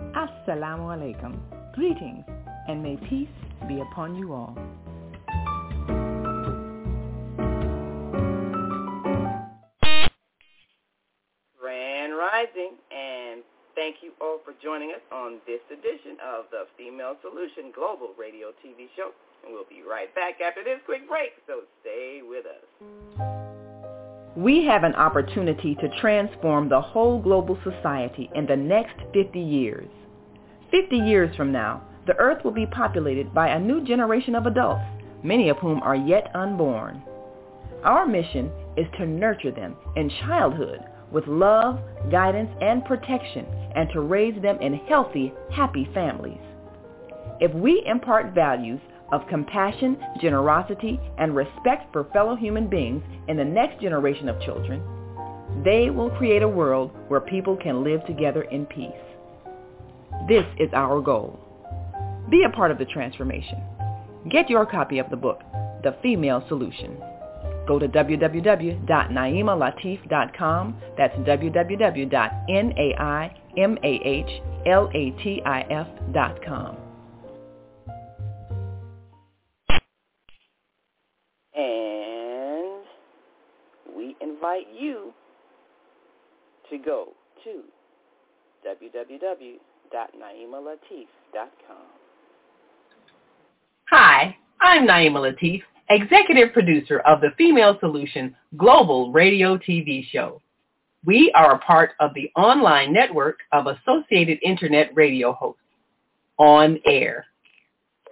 assalamu alaikum, greetings and may peace be upon you all. Grand Rising, and thank you all for joining us on this edition of the Female Solution Global Radio TV show. And we'll be right back after this quick break, so stay with us. We have an opportunity to transform the whole global society in the next 50 years. 50 years from now, the earth will be populated by a new generation of adults, many of whom are yet unborn. Our mission is to nurture them in childhood with love, guidance, and protection, and to raise them in healthy, happy families. If we impart values of compassion, generosity, and respect for fellow human beings in the next generation of children, they will create a world where people can live together in peace. This is our goal. Be a part of the transformation. Get your copy of the book, The Female Solution. Go to www.naimalatif.com. That's www.naimalatif.com. you to go to www.naimalatif.com. Hi, I'm Naima Latif, executive producer of the Female Solution Global Radio TV show. We are a part of the online network of Associated Internet radio hosts, On Air.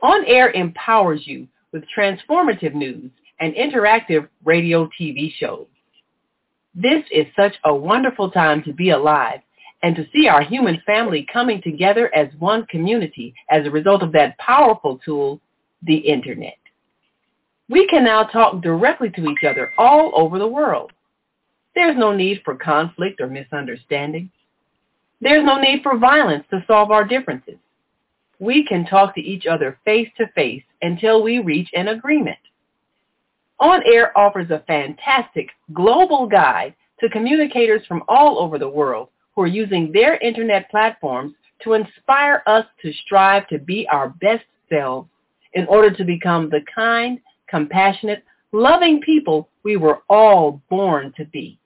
On Air empowers you with transformative news and interactive radio TV shows. This is such a wonderful time to be alive and to see our human family coming together as one community as a result of that powerful tool the internet. We can now talk directly to each other all over the world. There's no need for conflict or misunderstanding. There's no need for violence to solve our differences. We can talk to each other face to face until we reach an agreement. On Air offers a fantastic global guide to communicators from all over the world who are using their internet platforms to inspire us to strive to be our best selves in order to become the kind, compassionate, loving people we were all born to be.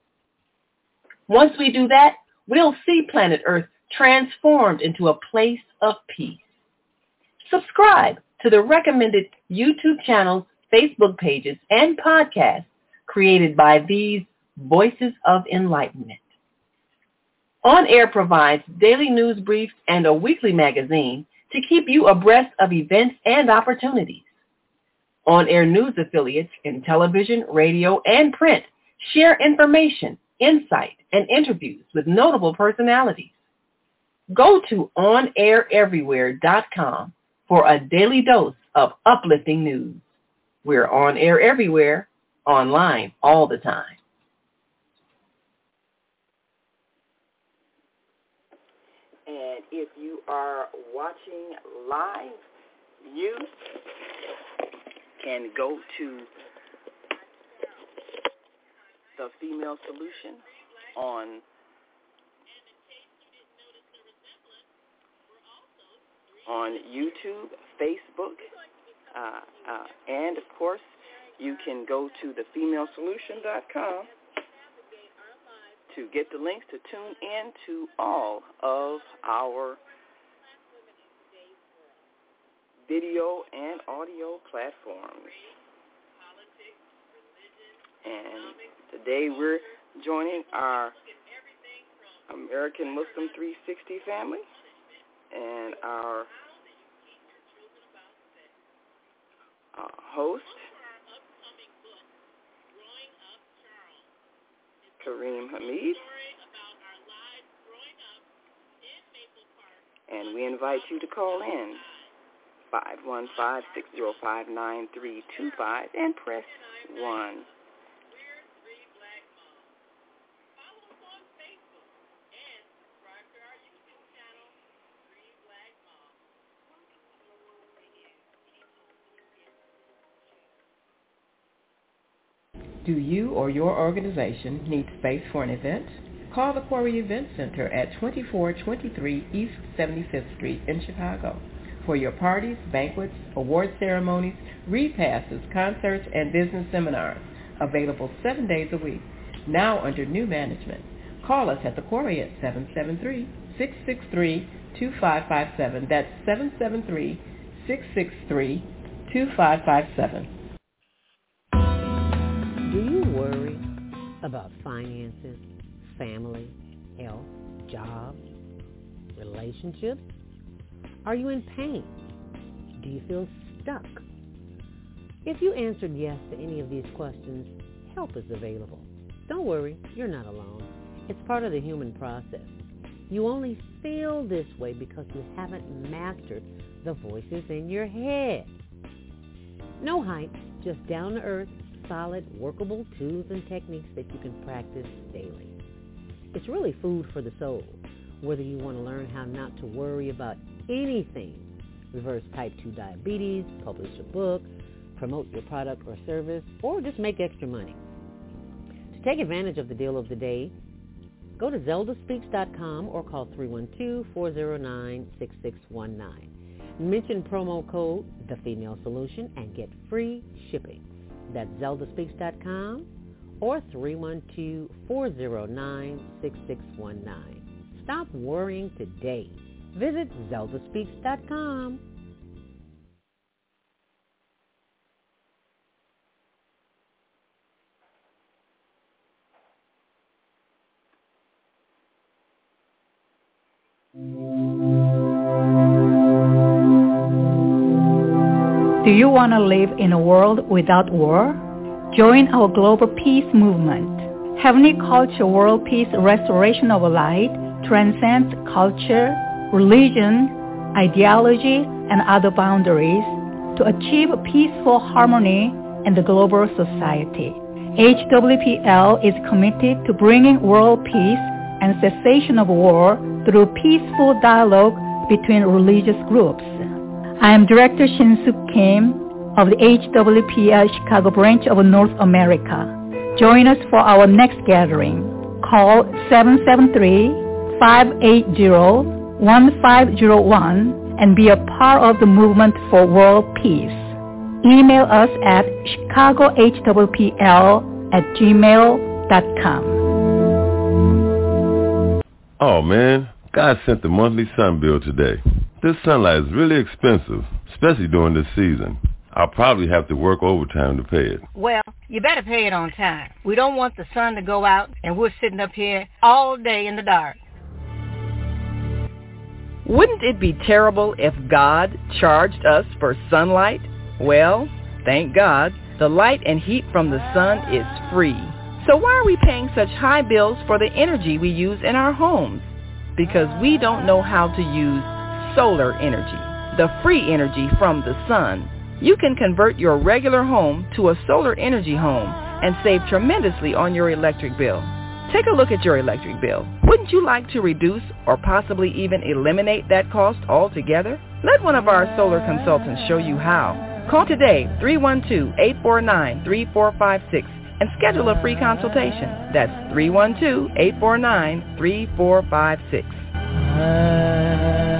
Once we do that, we'll see planet Earth transformed into a place of peace. Subscribe to the recommended YouTube channels, Facebook pages, and podcasts created by these Voices of Enlightenment. On Air provides daily news briefs and a weekly magazine to keep you abreast of events and opportunities. On Air News affiliates in television, radio, and print share information, insight, and interviews with notable personalities. Go to onaireverywhere.com for a daily dose of uplifting news. We're on air everywhere, online all the time. And if you are watching live, you can go to the Female Solution on on YouTube, Facebook, uh, uh, and of course, you can go to thefemalesolution.com to get the links to tune in to all of our video and audio platforms. And today we're joining our American Muslim 360 family and our uh, host, Kareem Hamid. And we invite you to call in 515-605-9325 and press 1. Do you or your organization need space for an event? Call the Quarry Event Center at 2423 East 75th Street in Chicago for your parties, banquets, award ceremonies, repasses, concerts, and business seminars. Available seven days a week. Now under new management. Call us at the Quarry at 773-663-2557. That's 773-663-2557. Worry about finances, family, health, jobs, relationships? Are you in pain? Do you feel stuck? If you answered yes to any of these questions, help is available. Don't worry, you're not alone. It's part of the human process. You only feel this way because you haven't mastered the voices in your head. No hype, just down to earth, solid, workable tools and techniques that you can practice daily. It's really food for the soul, whether you want to learn how not to worry about anything, reverse type 2 diabetes, publish a book, promote your product or service, or just make extra money. To take advantage of the deal of the day, go to zeldaspeaks.com or call 312-409-6619. Mention promo code The Female Solution and get free shipping. That's zeldaspeaks.com or 312-409-6619. Stop worrying today. Visit zeldaspeaks.com. Do you want to live in a world without war? Join our global peace movement. Heavenly Culture World Peace Restoration of Light transcends culture, religion, ideology, and other boundaries to achieve peaceful harmony in the global society. HWPL is committed to bringing world peace and cessation of war through peaceful dialogue between religious groups. I am Director Shin-Suk Kim of the HWPL Chicago branch of North America. Join us for our next gathering. Call 773-580-1501 and be a part of the movement for world peace. Email us at chicagohwpl at gmail.com. Oh man, God sent the monthly sun bill today. This sunlight is really expensive, especially during this season. I'll probably have to work overtime to pay it. Well, you better pay it on time. We don't want the sun to go out and we're sitting up here all day in the dark. Wouldn't it be terrible if God charged us for sunlight? Well, thank God, the light and heat from the sun is free. So why are we paying such high bills for the energy we use in our homes? Because we don't know how to use solar energy, the free energy from the sun. You can convert your regular home to a solar energy home and save tremendously on your electric bill. Take a look at your electric bill. Wouldn't you like to reduce or possibly even eliminate that cost altogether? Let one of our solar consultants show you how. Call today 312-849-3456 and schedule a free consultation. That's 312-849-3456.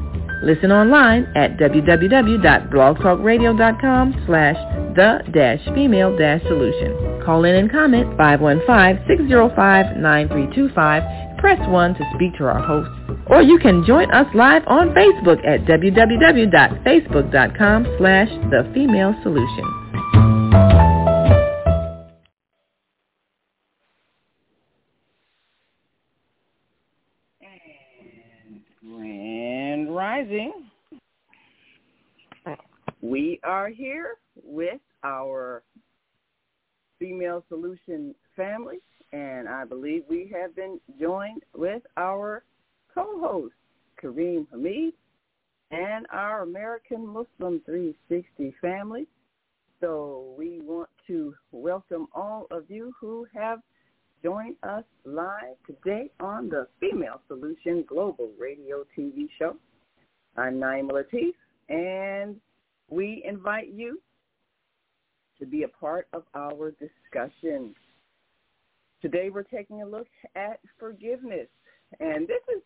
Listen online at www.blogtalkradio.com slash the-female-solution. Call in and comment 515-605-9325. Press 1 to speak to our host. Or you can join us live on Facebook at www.facebook.com slash the We are here with our Female Solution family, and I believe we have been joined with our co-host, Kareem Hamid, and our American Muslim 360 family. So we want to welcome all of you who have joined us live today on the Female Solution Global Radio TV show. I'm Naima Latif, and we invite you to be a part of our discussion. Today we're taking a look at forgiveness, and this is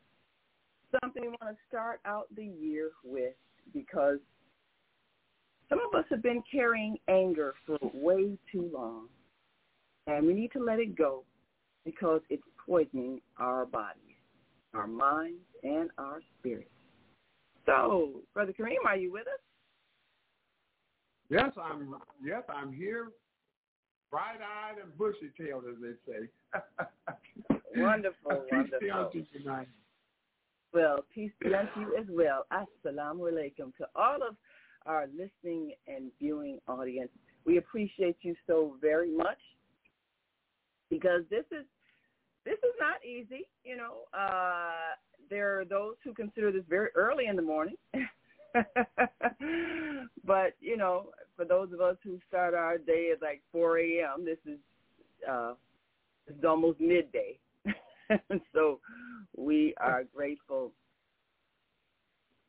something we want to start out the year with because some of us have been carrying anger for way too long, and we need to let it go because it's poisoning our bodies, our minds, and our spirits. So, Brother Kareem, are you with us? Yes, I'm. Yes, I'm here, bright-eyed and bushy-tailed, as they say. wonderful, peace wonderful. be unto you tonight. Well, peace be unto you as well. Assalamu alaikum to all of our listening and viewing audience. We appreciate you so very much because this is this is not easy. You know, uh, there are those who consider this very early in the morning. but you know, for those of us who start our day at like 4 a.m., this is uh, is almost midday. so we are grateful.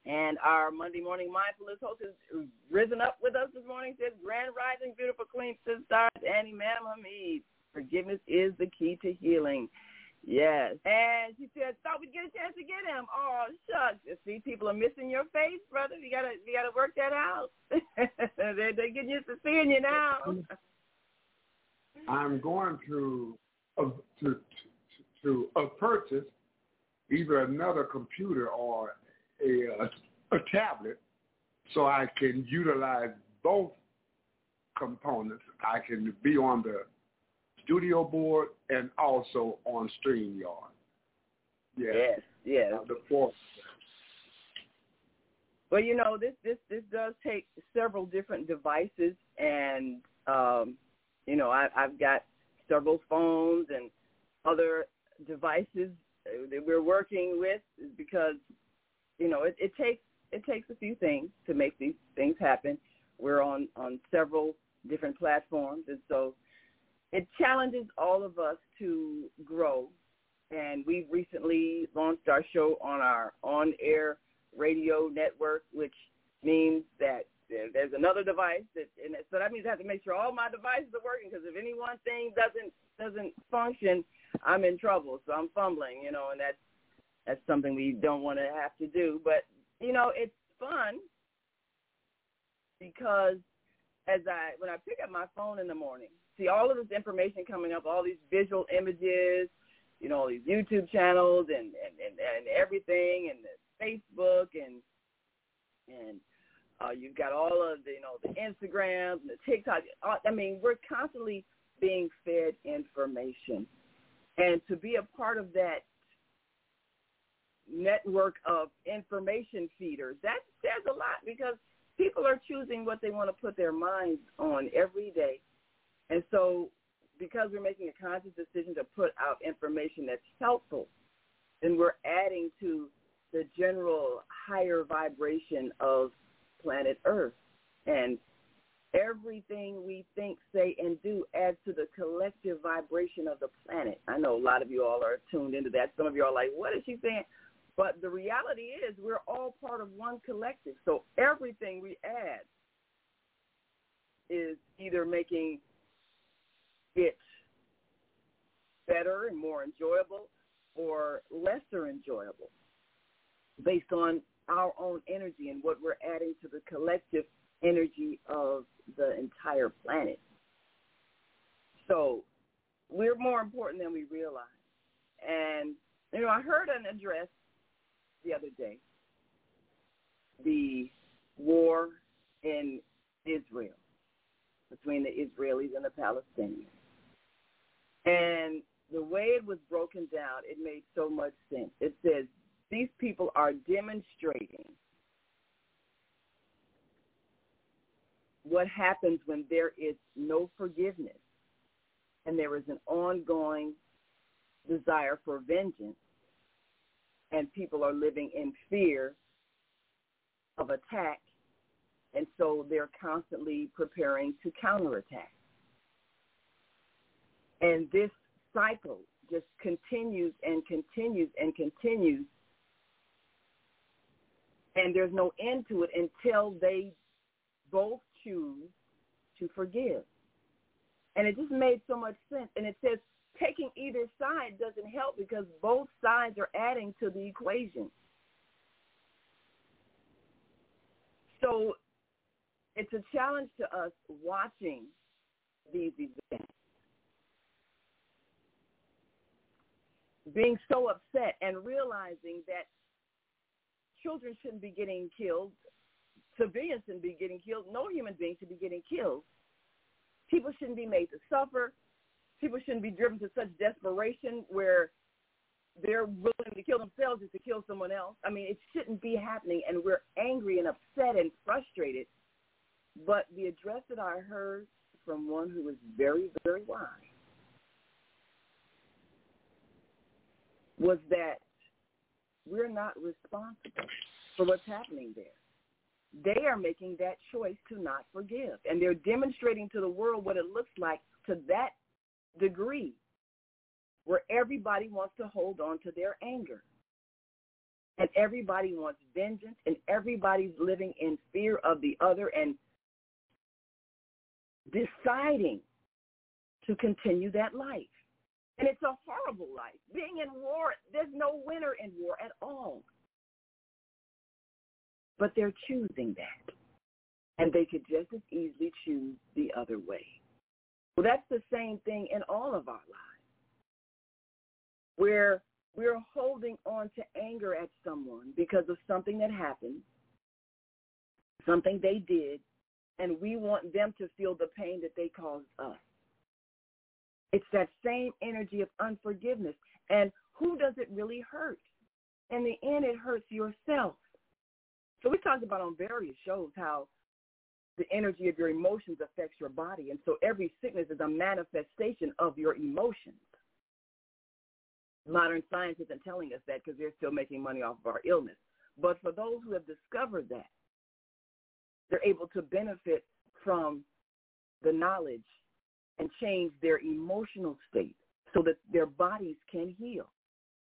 And our Monday morning mindfulness host has risen up with us this morning. Says, "Grand rising, beautiful queen sister Annie Ma'am Hamid. Forgiveness is the key to healing." Yes. And she said, thought we'd get a chance to get him. Oh, shucks. You see, people are missing your face, brother. You gotta you gotta work that out. they're they're getting used to seeing you now. I'm going to uh, to to, to uh, purchase either another computer or a uh, a tablet, so I can utilize both components. I can be on the studio board and also on StreamYard. Yeah. Yes, yes. The fourth. Well, you know, this this this does take several different devices and um, you know I, I've got several phones and other devices that we're working with because you know it, it takes it takes a few things to make these things happen. We're on on several different platforms, and so it challenges all of us to grow. And we've recently launched our show on our on-air radio network, which means that there's another device that, and so that means I have to make sure all my devices are working because if any one thing doesn't doesn't function, I'm in trouble. So I'm fumbling, you know, and that's that's something we don't want to have to do. But you know, it's fun because as I when I pick up my phone in the morning, see all of this information coming up, all these visual images, you know, all these YouTube channels and and and, and everything, and the Facebook and and uh, you've got all of the you know the Instagrams and the TikTok. I mean, we're constantly being fed information, and to be a part of that network of information feeders, that says a lot because people are choosing what they want to put their minds on every day. And so because we're making a conscious decision to put out information that's helpful, then we're adding to the general higher vibration of planet Earth. And everything we think, say, and do adds to the collective vibration of the planet. I know a lot of you all are tuned into that. Some of you are like, what is she saying? But the reality is we're all part of one collective. So everything we add is either making it better and more enjoyable or lesser enjoyable based on our own energy and what we're adding to the collective energy of the entire planet. So we're more important than we realize. And, you know, I heard an address the other day, the war in Israel, between the Israelis and the Palestinians. And the way it was broken down, it made so much sense. It says these people are demonstrating what happens when there is no forgiveness and there is an ongoing desire for vengeance and people are living in fear of attack and so they're constantly preparing to counterattack. And this cycle just continues and continues and continues and there's no end to it until they both choose to forgive. And it just made so much sense. And it says taking either side doesn't help because both sides are adding to the equation. So it's a challenge to us watching these events. Being so upset and realizing that children shouldn't be getting killed. Civilians shouldn't be getting killed. No human being should be getting killed. People shouldn't be made to suffer. People shouldn't be driven to such desperation where they're willing to kill themselves just to kill someone else. I mean, it shouldn't be happening, and we're angry and upset and frustrated. But the address that I heard from one who was very, very wise was that we're not responsible for what's happening there. They are making that choice to not forgive. And they're demonstrating to the world what it looks like to that degree where everybody wants to hold on to their anger. And everybody wants vengeance and everybody's living in fear of the other and deciding to continue that life. And it's a horrible life. Being in war, there's no winner in war at all. But they're choosing that. And they could just as easily choose the other way. Well, that's the same thing in all of our lives. Where we're holding on to anger at someone because of something that happened, something they did, and we want them to feel the pain that they caused us. It's that same energy of unforgiveness. And who does it really hurt? In the end, it hurts yourself. So we talked about on various shows how the energy of your emotions affects your body. And so every sickness is a manifestation of your emotions. Modern science isn't telling us that because they're still making money off of our illness. But for those who have discovered that, they're able to benefit from the knowledge and change their emotional state so that their bodies can heal.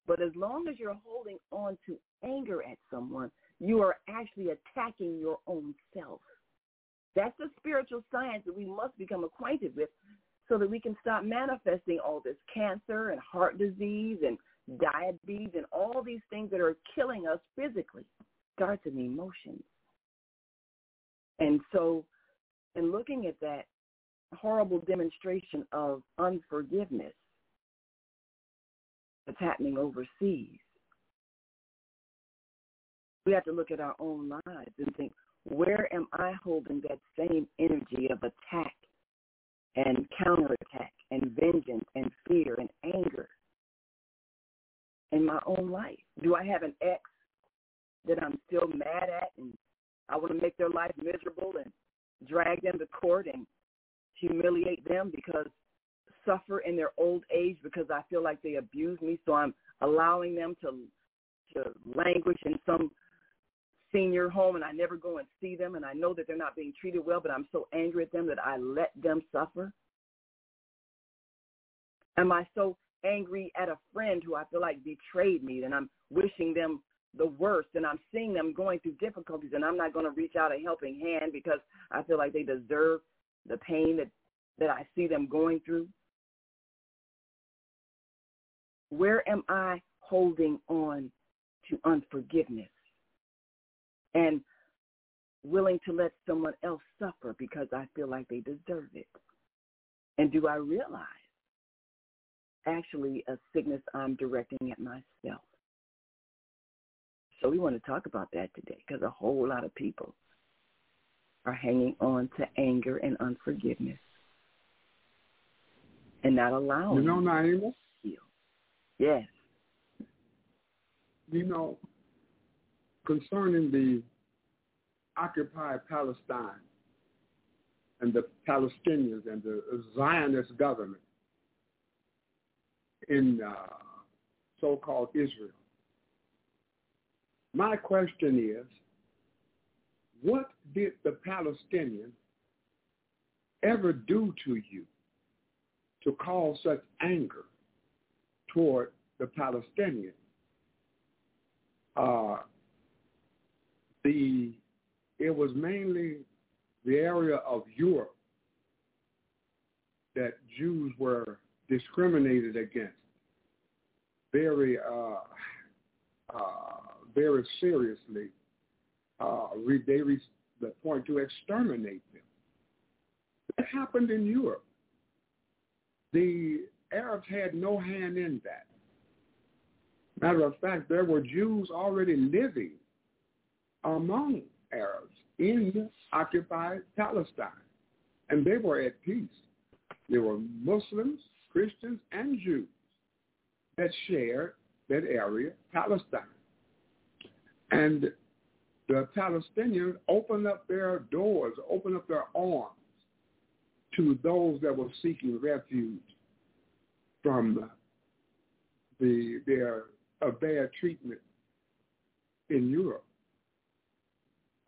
But as long as you're holding on to anger at someone, you are actually attacking your own self. That's the spiritual science that we must become acquainted with so that we can stop manifesting all this cancer and heart disease and diabetes and all these things that are killing us physically. Starts in emotions. And so in looking at that horrible demonstration of unforgiveness that's happening overseas, we have to look at our own lives and think, where am I holding that same energy of attack and counterattack and vengeance and fear and anger in my own life? Do I have an ex that I'm still mad at and I want to make their life miserable and drag them to court and humiliate them because suffer in their old age because I feel like they abuse me so I'm allowing them to to languish in some senior home and I never go and see them and I know that they're not being treated well, but I'm so angry at them that I let them suffer? Am I so angry at a friend who I feel like betrayed me and I'm wishing them the worst and I'm seeing them going through difficulties and I'm not going to reach out a helping hand because I feel like they deserve the pain that, that I see them going through? Where am I holding on to unforgiveness? and willing to let someone else suffer because I feel like they deserve it? And do I realize actually a sickness I'm directing at myself? So we want to talk about that today because a whole lot of people are hanging on to anger and unforgiveness and not allowing you know Naima? heal. Yes. You know, concerning the occupied Palestine and the Palestinians and the Zionist government in uh, so-called Israel. My question is, what did the Palestinians ever do to you to cause such anger toward the Palestinians? Uh, the it was mainly the area of Europe that Jews were discriminated against very uh, uh, very seriously. Uh, they reached the point to exterminate them. That happened in Europe. The Arabs had no hand in that. Matter of fact, there were Jews already living among Arabs in occupied Palestine. And they were at peace. There were Muslims, Christians, and Jews that shared that area, Palestine. And the Palestinians opened up their doors, opened up their arms to those that were seeking refuge from the, their bad treatment in Europe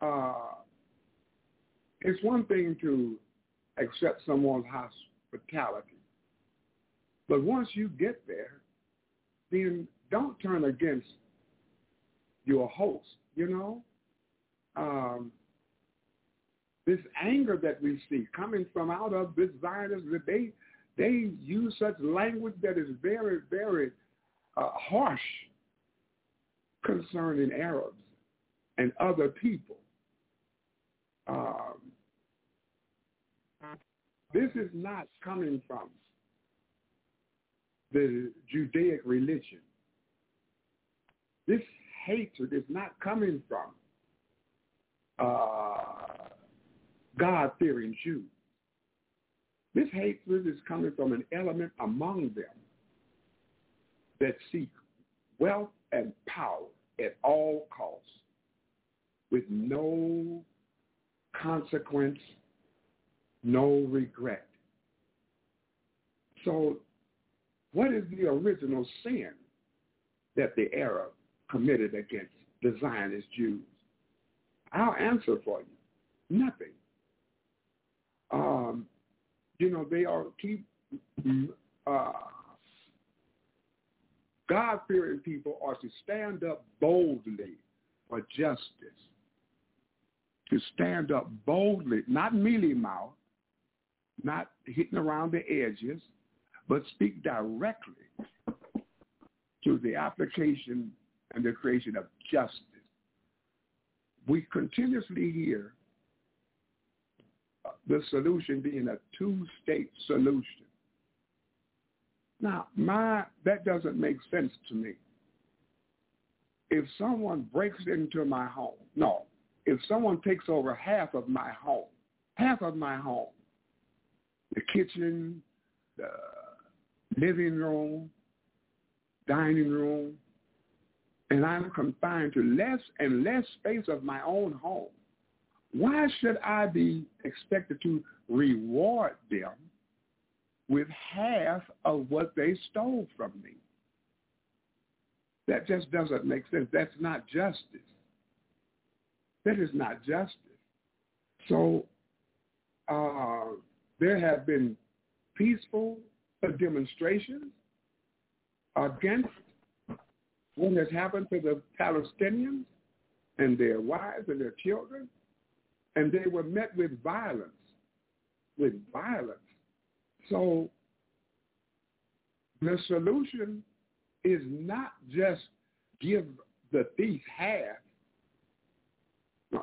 uh, it's one thing to accept someone's hospitality, but once you get there, then don't turn against your host. You know, um, this anger that we see coming from out of this Zionist, they they use such language that is very, very uh, harsh concerning Arabs and other people. Um, this is not coming from the Judaic religion. This hatred is not coming from uh, God-fearing Jews. This hatred is coming from an element among them that seek wealth and power at all costs with no consequence, no regret. So what is the original sin that the Arab committed against the Zionist Jews? I'll answer for you. Nothing. Um, you know, they are keep uh, God-fearing people are to stand up boldly for justice. To stand up boldly, not mealy mouth, not hitting around the edges, but speak directly to the application and the creation of justice. We continuously hear the solution being a two-state solution. Now, my that doesn't make sense to me. If someone breaks into my home, no, if someone takes over half of my home, half of my home, the kitchen, the living room, dining room, and I'm confined to less and less space of my own home, why should I be expected to reward them with half of what they stole from me? That just doesn't make sense. That's not justice. That is not justice. So uh, there have been peaceful demonstrations against what has happened to the Palestinians and their wives and their children, and they were met with violence, with violence. So the solution is not just give the thief half.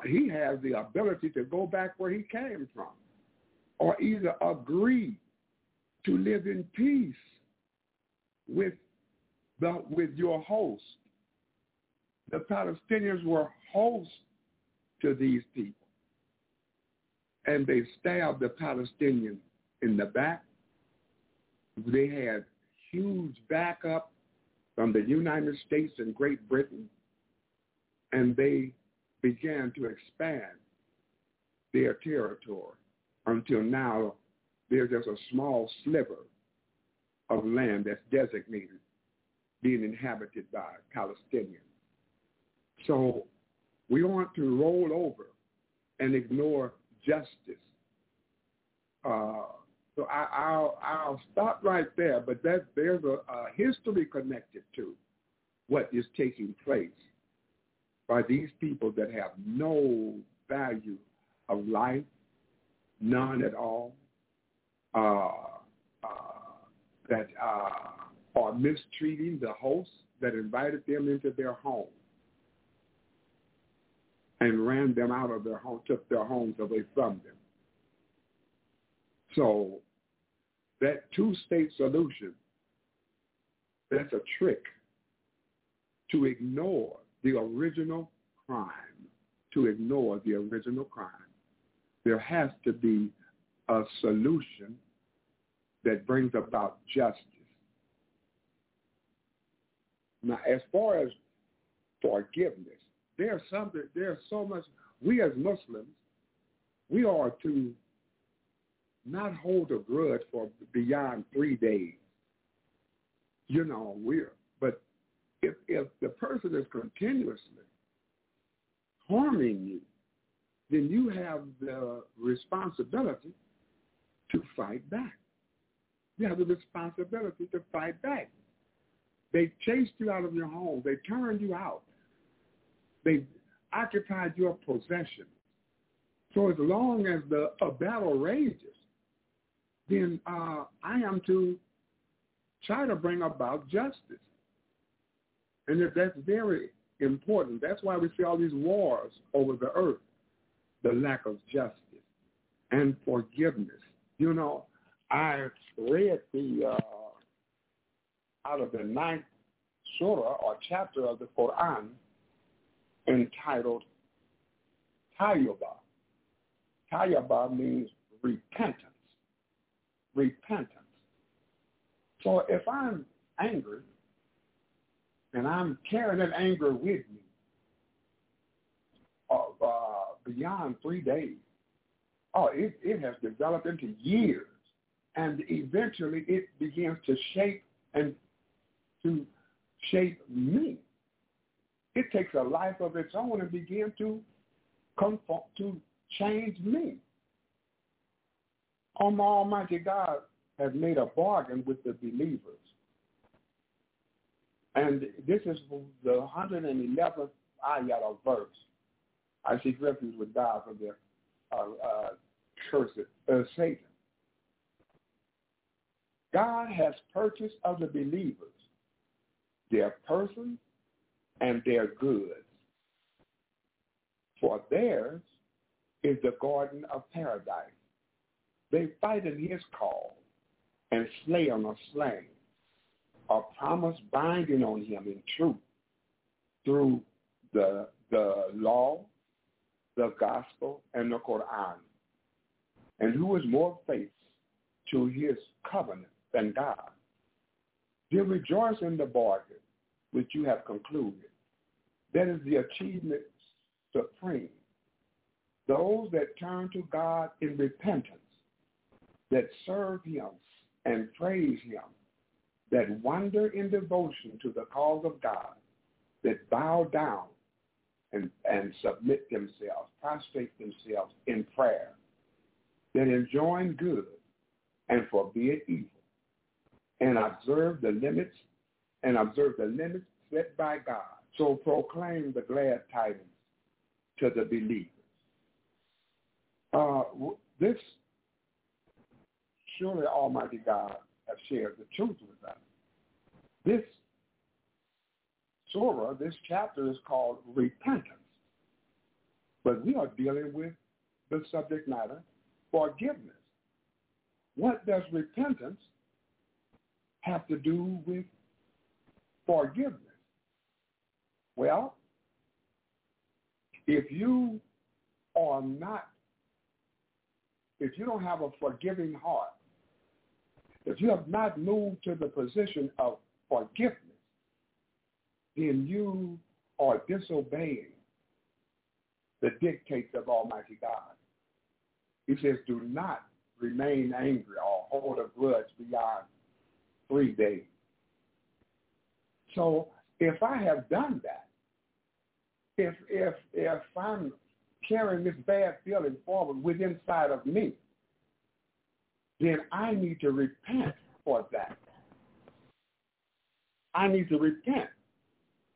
he has the ability to go back where he came from or either agree to live in peace with with your host. The Palestinians were hosts to these people. And they stabbed the Palestinian in the back. They had huge backup from the United States and Great Britain. And they began to expand their territory until now there's just a small sliver of land that's designated being inhabited by Palestinians. So we want to roll over and ignore justice. Uh, so I, will I'll stop right there, but that, there's a, a history connected to what is taking place by these people that have no value of life, none at all, uh, uh, that uh, are mistreating the hosts that invited them into their home and ran them out of their home, took their homes away from them. So that two-state solution, that's a trick to ignore the original crime, to ignore the original crime. There has to be a solution that brings about justice. Now, as far as forgiveness, there's something, there's so much, we as Muslims, we are to not hold a grudge for beyond three days. You know, we're, but if, if the person is continuously harming you, then you have the responsibility to fight back. You have the responsibility to fight back. They chased you out of your home. They turned you out. They occupied your possession. So as long as the a battle rages, then uh, I am to try to bring about justice. And that's very important. That's why we see all these wars over the earth, the lack of justice and forgiveness. You know, I read the uh, out of the ninth surah or chapter of the Quran entitled Tawbah. Tawbah means repentance. Repentance. So if I'm angry and I'm carrying that anger with me uh, uh, beyond three days, oh, it, it has developed into years. And eventually it begins to shape and to shape me. It takes a life of its own and begin to conform, to change me. Oh, my Almighty God has made a bargain with the believers. And this is the 111th ayat of verse. I seek refuge with God from the uh, uh, curse uh, Satan. God has purchased of the believers their person and their goods. For theirs is the garden of paradise. They fight in his call and slay on a slain, a promise binding on him in truth through the, the law, the gospel, and the Quran. And who is more faithful to his covenant than God? They rejoice in the bargain which you have concluded. That is the achievement supreme. Those that turn to God in repentance, that serve him and praise him, that wander in devotion to the cause of God, that bow down and, and submit themselves, prostrate themselves in prayer, that enjoin good and forbid evil, and observe the limits and observe the limits set by God. So proclaim the glad tidings to the believers. Uh, this surely Almighty God has shared the truth with us. This surah, this chapter is called repentance. But we are dealing with the subject matter, forgiveness. What does repentance have to do with forgiveness? Well, if you are not, if you don't have a forgiving heart, if you have not moved to the position of forgiveness, then you are disobeying the dictates of Almighty God. He says, do not remain angry or hold a grudge beyond three days. So if I have done that, if if if I'm carrying this bad feeling forward within inside of me, then I need to repent for that. I need to repent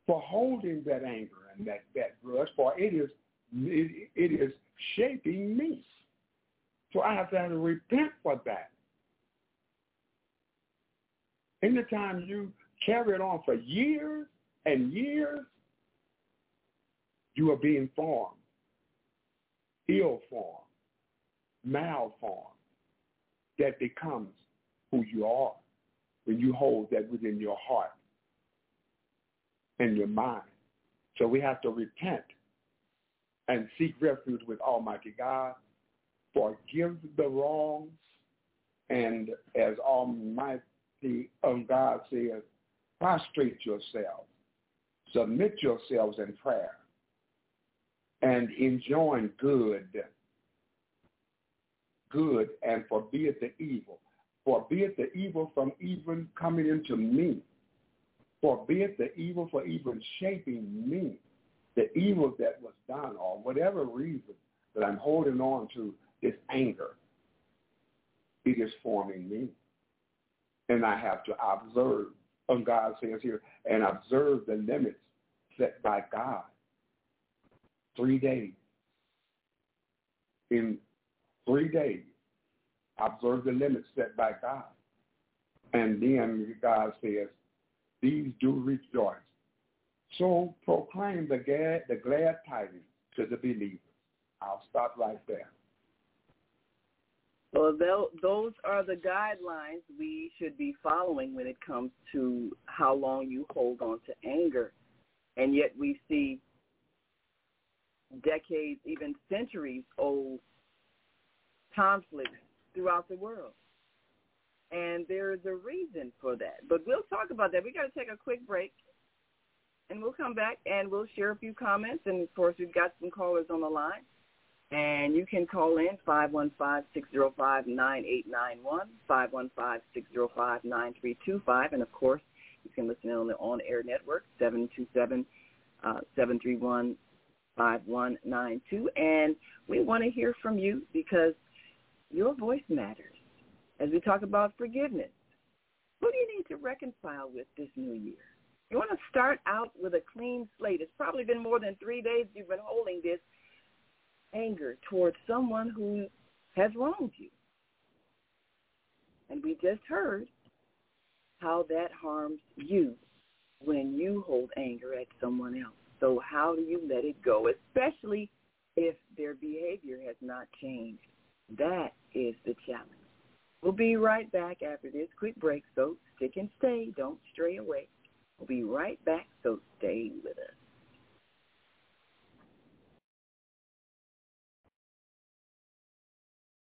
for holding that anger and that, that grudge, for it is it, it is shaping me. So I have to, have to repent for that. Anytime you carry it on for years and years, you are being formed, ill-formed, malformed. That becomes who you are when you hold that within your heart and your mind. So we have to repent and seek refuge with Almighty God, forgive the wrongs, and as Almighty um, God says, prostrate yourselves, submit yourselves in prayer, and enjoin good, good, and forbid the evil. Forbid the evil from even coming into me. Forbid the evil for even shaping me. The evil that was done or whatever reason that I'm holding on to this anger. It is forming me. And I have to observe, and God says here, and observe the limits set by God three days. In three days, observe the limits set by God. And then God says, these do rejoice. So proclaim the glad, the glad tidings to the believers. I'll stop right there. Well, those are the guidelines we should be following when it comes to how long you hold on to anger. And yet we see decades, even centuries old conflicts throughout the world. And there is a reason for that. But we'll talk about that. We've got to take a quick break. And we'll come back and we'll share a few comments. And, of course, we've got some callers on the line. And you can call in 515-605-9891, 515-605-9325. And, of course, you can listen in on the on-air network, 727 731 uh, 5192. And we want to hear from you because your voice matters. As we talk about forgiveness, who do you need to reconcile with this new year? You want to start out with a clean slate. It's probably been more than three days you've been holding this anger towards someone who has wronged you. And we just heard how that harms you when you hold anger at someone else. So how do you let it go, especially if their behavior has not changed? That is the challenge. We'll be right back after this quick break, so stick and stay. Don't stray away. We'll be right back, so stay with us.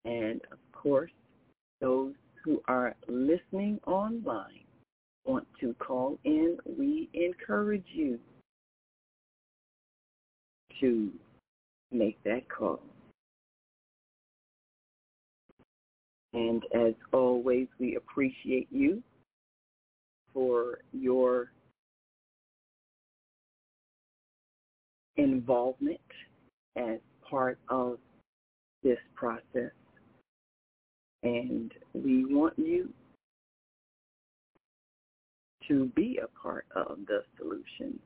And of course, those who are listening online want to call in, we encourage you to make that call. And as always, we appreciate you for your involvement as part of this process. And we want you to be a part of the solution.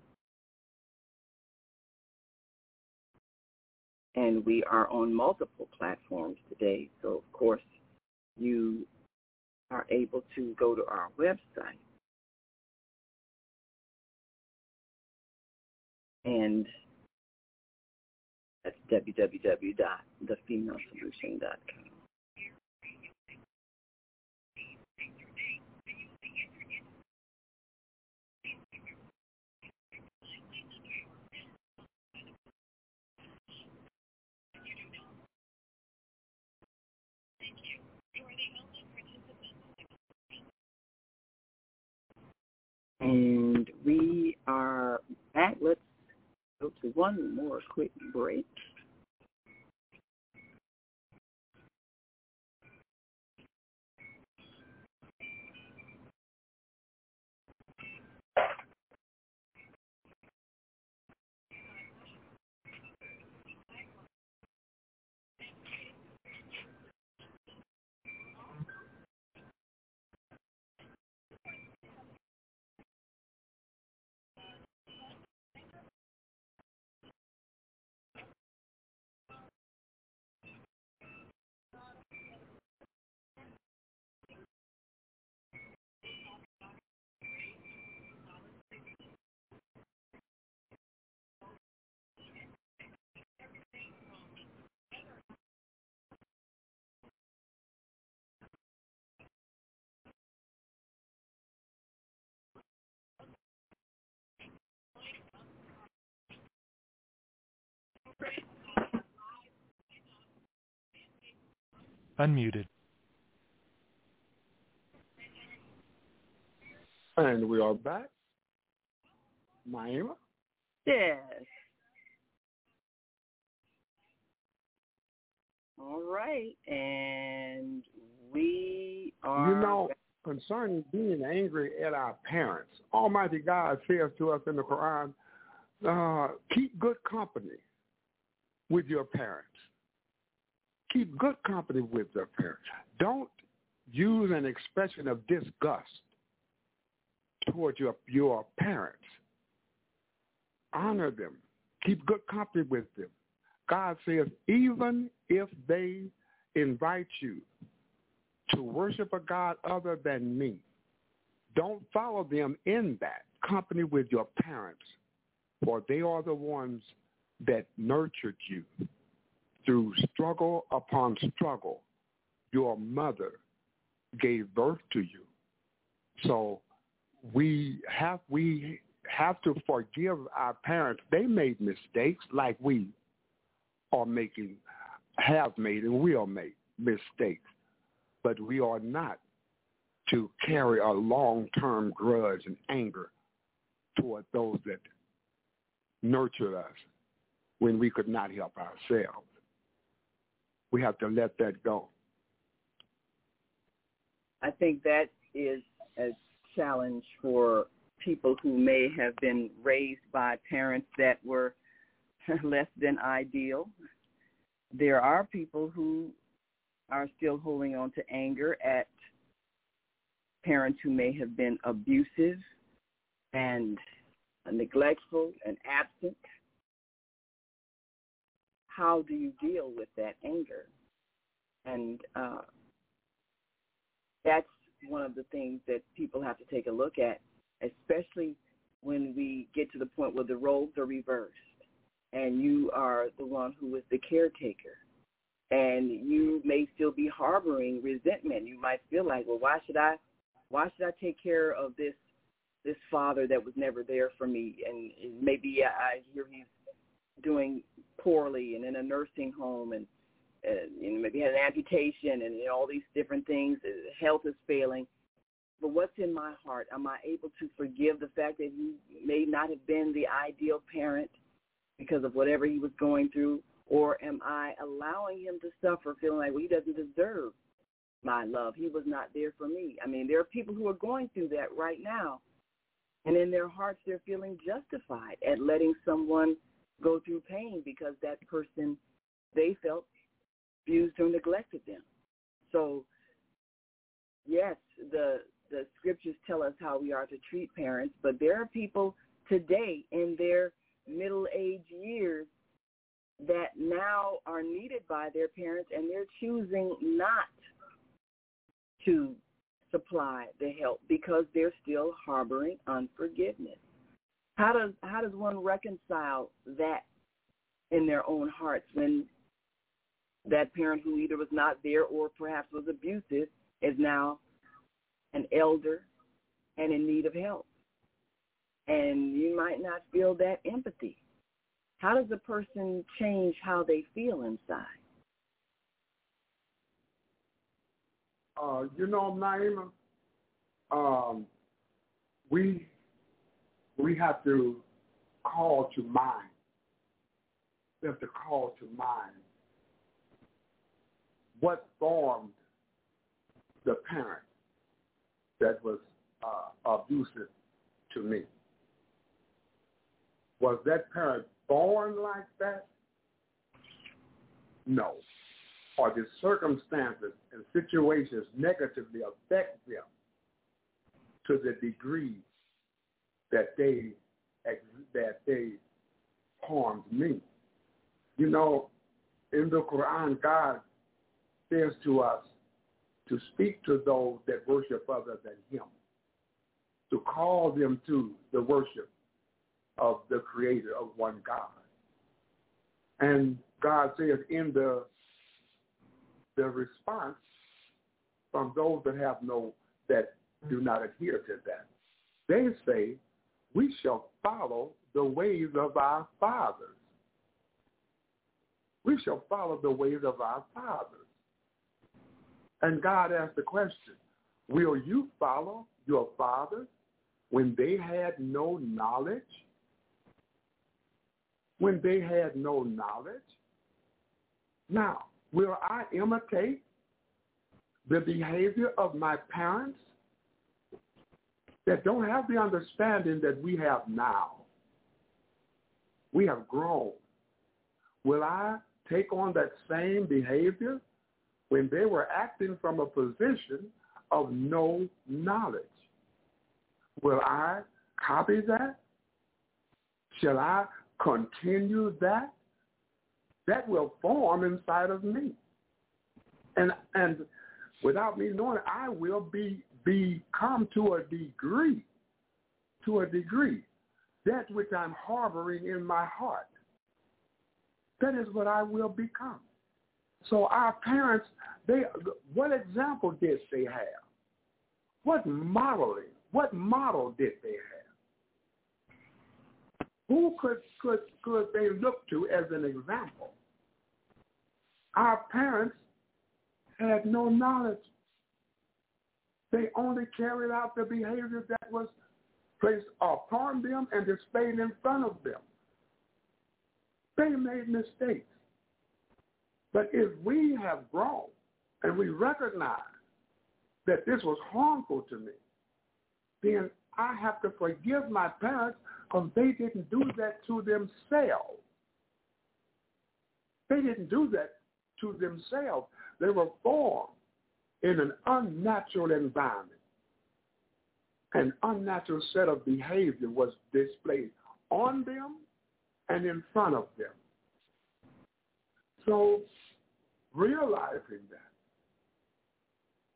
And we are on multiple platforms today. So, of course, you are able to go to our website and that's www.thefemalesolution.com. And we are back. Let's go to one more quick break. Unmuted. And we are back. Naima? Yes. All right. And we are. You know, concerning being angry at our parents, Almighty God says to us in the Quran, uh, keep good company with your parents. Keep good company with your parents. Don't use an expression of disgust towards your, your parents. Honor them. Keep good company with them. God says, even if they invite you to worship a God other than me, don't follow them in that company with your parents, for they are the ones that nurtured you through struggle upon struggle. Your mother gave birth to you. So we have we have to forgive our parents. They made mistakes like we are making have made and will make mistakes. But we are not to carry a long-term grudge and anger toward those that nurtured us when we could not help ourselves. We have to let that go. I think that is a challenge for people who may have been raised by parents that were less than ideal. There are people who are still holding on to anger at parents who may have been abusive and neglectful and absent. How do you deal with that anger? And uh, that's one of the things that people have to take a look at, especially when we get to the point where the roles are reversed and you are the one who is the caretaker and you may still be harboring resentment. You might feel like, well, why should I, why should I take care of this, this father that was never there for me? And maybe I hear he's doing poorly and in a nursing home and, uh, you know, maybe had an amputation and you know, all these different things. Health is failing. But what's in my heart? Am I able to forgive the fact that he may not have been the ideal parent because of whatever he was going through? Or am I allowing him to suffer, feeling like well, he doesn't deserve my love? He was not there for me. I mean, there are people who are going through that right now. And in their hearts, they're feeling justified at letting someone go through pain because that person they felt abused or neglected them. So, yes, the the scriptures tell us how we are to treat parents, but there are people today in their middle age years that now are needed by their parents and they're choosing not to supply the help because they're still harboring unforgiveness. How does how does one reconcile that in their own hearts when that parent who either was not there or perhaps was abusive is now an elder and in need of help? And you might not feel that empathy how does a person change how they feel inside? Uh, you know, Naima, um, we we have to call to mind. We have to call to mind what formed the parent that was uh, abusive to me. Was that parent born like that? No. Or the circumstances and situations negatively affect them to the degree that they that they harmed me. You know, in the Quran, God says to us to speak to those that worship other than Him, to call them to the worship of the creator of one God. And God says in the the response from those that have no that do not adhere to that, they say, We shall follow the ways of our fathers. We shall follow the ways of our fathers. And God asked the question, Will you follow your fathers when they had no knowledge? when they had no knowledge? Now, will I imitate the behavior of my parents that don't have the understanding that we have now? We have grown. Will I take on that same behavior when they were acting from a position of no knowledge? Will I copy that? Shall I continue that, that will form inside of me. And and without me knowing I will be become to a degree, to a degree, that which I'm harboring in my heart. That is what I will become. So our parents, they what example did they have? What modeling, what model did they have? Who could, could, could they look to as an example? Our parents had no knowledge. They only carried out the behavior that was placed upon them and displayed in front of them. They made mistakes. But if we have grown and we recognize that this was harmful to me, then I have to forgive my parents because they didn't do that to themselves. They didn't do that to themselves. They were formed in an unnatural environment. An unnatural set of behavior was displayed on them and in front of them. So realizing that,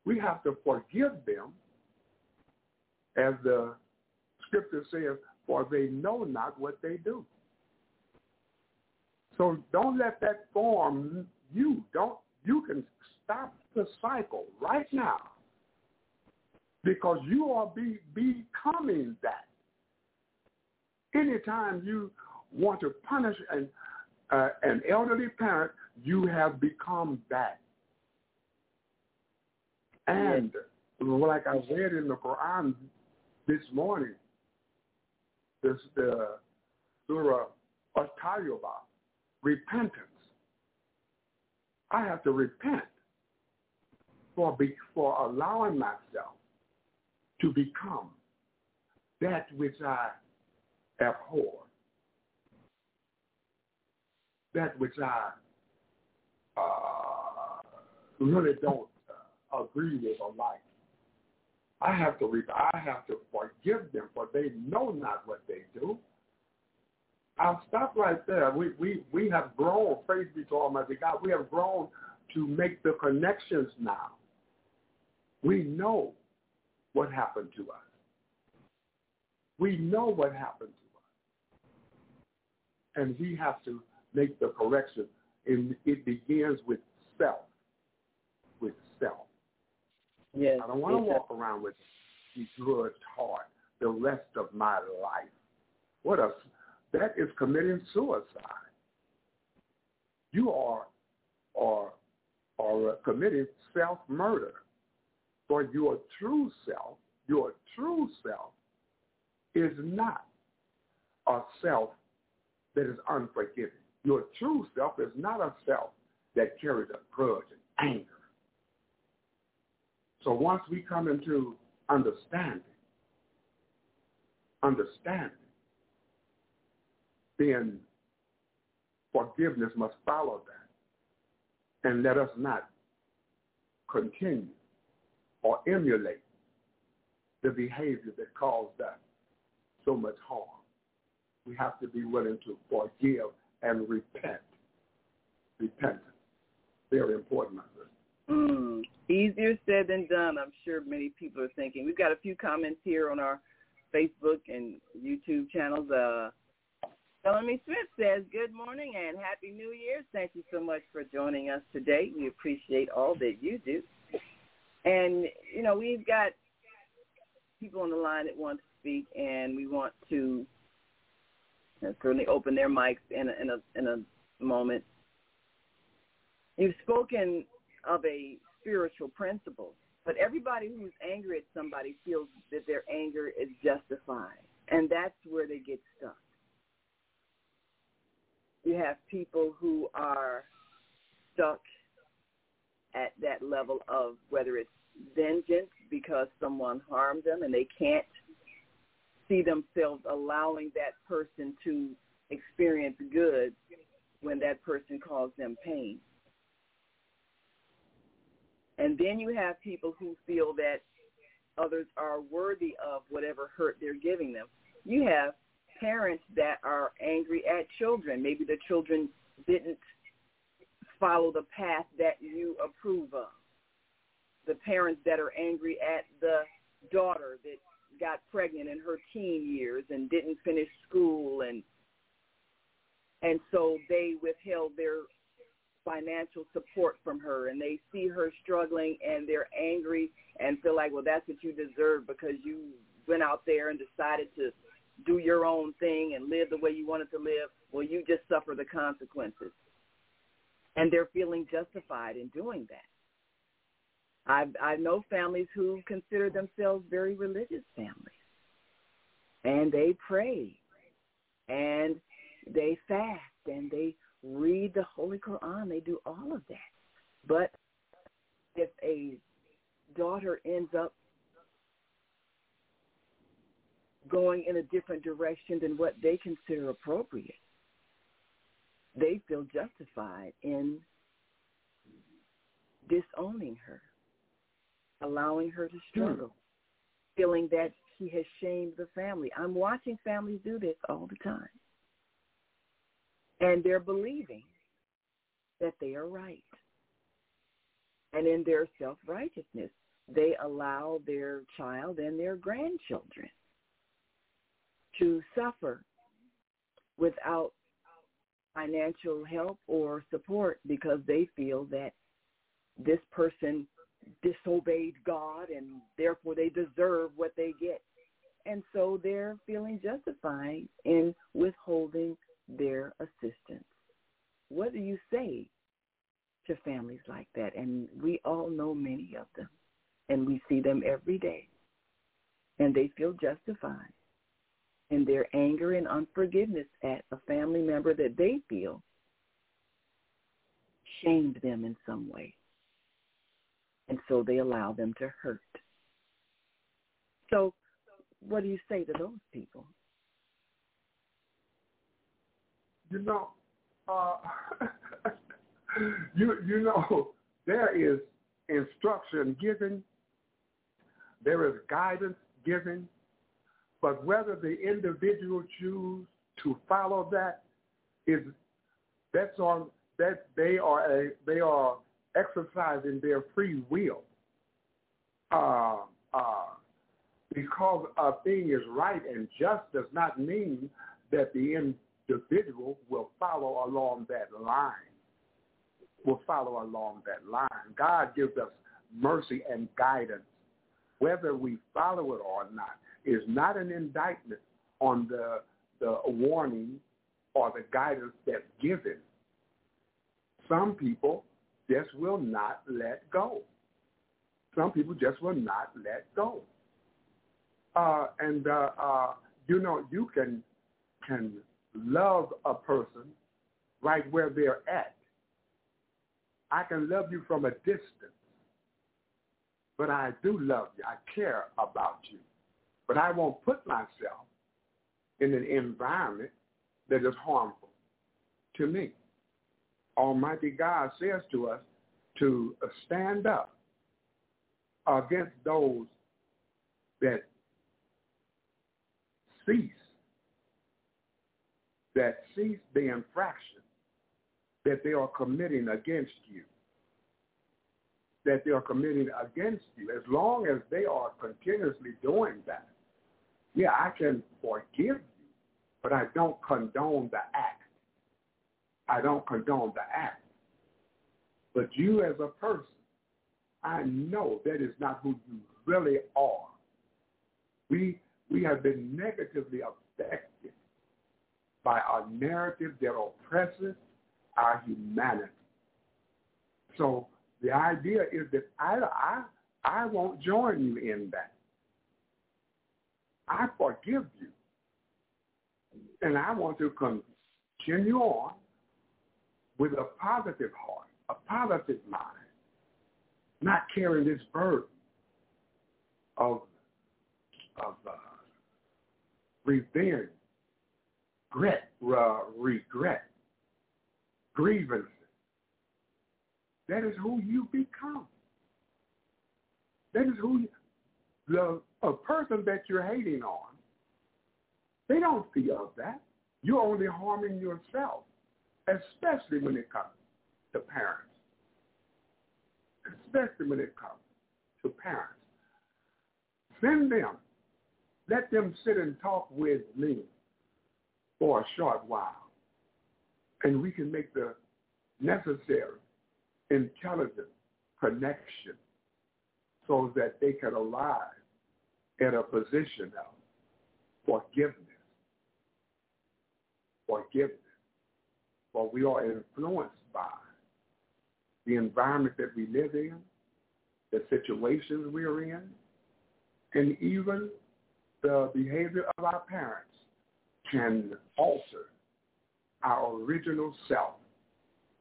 we have to forgive them as the scripture says, for they know not what they do. So don't let that form you. Don't you can stop the cycle right now because you are be, becoming that. Anytime you want to punish an, uh, an elderly parent, you have become that. And like I read in the Quran this morning, this the Surah At-Tawbah, repentance. I have to repent for, be, for allowing myself to become that which I abhor, that which I uh, really don't uh, agree with or like. I have to I have to forgive them, for they know not what they do. I'll stop right there. We we we have grown, praise be to Almighty God. We have grown to make the connections now. We know what happened to us. We know what happened to us. And we have to make the correction. And it begins with self. With self. Yes. I don't want to walk around with a good heart the rest of my life. What a that is committing suicide. You are are are committing self murder. For your true self, your true self is not a self that is unforgiving. Your true self is not a self that carries a grudge and anger. So once we come into understanding, understanding, then forgiveness must follow that. And let us not continue or emulate the behavior that caused us so much harm. We have to be willing to forgive and repent. Repentance. Very important, my sister. Mm, easier said than done. I'm sure many people are thinking. We've got a few comments here on our Facebook and YouTube channels. Uh, Melanie Smith says, good morning and Happy New Year. Thank you so much for joining us today. We appreciate all that you do. And, you know, we've got people on the line that want to speak, and we want to certainly open their mics in a, in a, in a moment. You've spoken of a spiritual principle. But everybody who's angry at somebody feels that their anger is justified. And that's where they get stuck. You have people who are stuck at that level of whether it's vengeance because someone harmed them and they can't see themselves allowing that person to experience good when that person caused them pain. And then you have people who feel that others are worthy of whatever hurt they're giving them. You have parents that are angry at children. Maybe the children didn't follow the path that you approve of. The parents that are angry at the daughter that got pregnant in her teen years and didn't finish school and and so they withheld their financial support from her and they see her struggling and they're angry and feel like, well, that's what you deserve because you went out there and decided to do your own thing and live the way you wanted to live. Well, you just suffer the consequences. And they're feeling justified in doing that. I I know families who consider themselves very religious families. And they pray and they fast and they read the Holy Quran. They do all of that. But if a daughter ends up going in a different direction than what they consider appropriate, they feel justified in disowning her, allowing her to struggle, hmm. feeling that she has shamed the family. I'm watching families do this all the time. And they're believing that they are right. And in their self-righteousness, they allow their child and their grandchildren to suffer without financial help or support because they feel that this person disobeyed God and therefore they deserve what they get. And so they're feeling justified in withholding their assistance. What do you say to families like that? And we all know many of them, and we see them every day. And they feel justified in their anger and unforgiveness at a family member that they feel shamed them in some way. And so they allow them to hurt. So what do you say to those people? You know, uh, you you know, there is instruction given, there is guidance given, but whether the individual choose to follow that is that's on that they are a they are exercising their free will. Uh, uh, because a thing is right and just does not mean that the individual will follow along that line. Will follow along that line. God gives us mercy and guidance. Whether we follow it or not is not an indictment on the the warning or the guidance that's given. Some people just will not let go. Some people just will not let go. Uh, and uh, uh, you know, you can can love a person right where they're at. I can love you from a distance, but I do love you. I care about you. But I won't put myself in an environment that is harmful to me. Almighty God says to us to stand up against those that cease, that cease the infraction that they are committing against you, that they are committing against you. As long as they are continuously doing that, yeah, I can forgive you, but I don't condone the act. I don't condone the act. But you as a person, I know that is not who you really are. We we have been negatively affected by a narrative that oppresses our humanity. So the idea is that I, I, I won't join you in that. I forgive you. And I want to continue on with a positive heart, a positive mind, not carrying this burden of, of uh, revenge, regret, uh, regret. That is who you become. That is who you, the a person that you're hating on. They don't feel that. You're only harming yourself especially when it comes to parents. Especially when it comes to parents. Send them. Let them sit and talk with me for a short while. And we can make the necessary intelligent connection so that they can arrive at a position of forgiveness. Forgiveness but we are influenced by the environment that we live in, the situations we're in, and even the behavior of our parents can alter our original self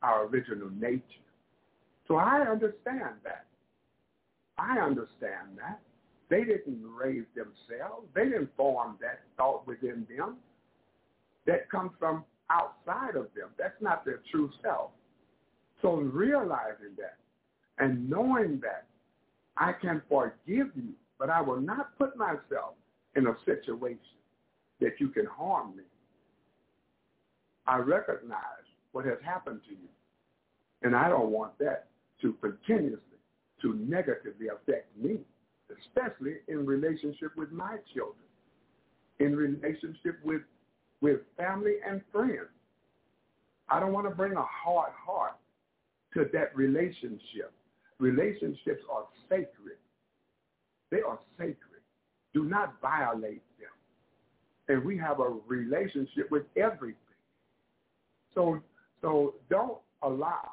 our original nature. So I understand that. I understand that. They didn't raise themselves. They didn't form that thought within them. That comes from outside of them. That's not their true self. So realizing that and knowing that I can forgive you, but I will not put myself in a situation that you can harm me. I recognize what has happened to you. And I don't want that to continuously, to negatively affect me, especially in relationship with my children, in relationship with, with family and friends. I don't want to bring a hard heart to that relationship. Relationships are sacred. They are sacred. Do not violate them. And we have a relationship with everything. So, so don't allow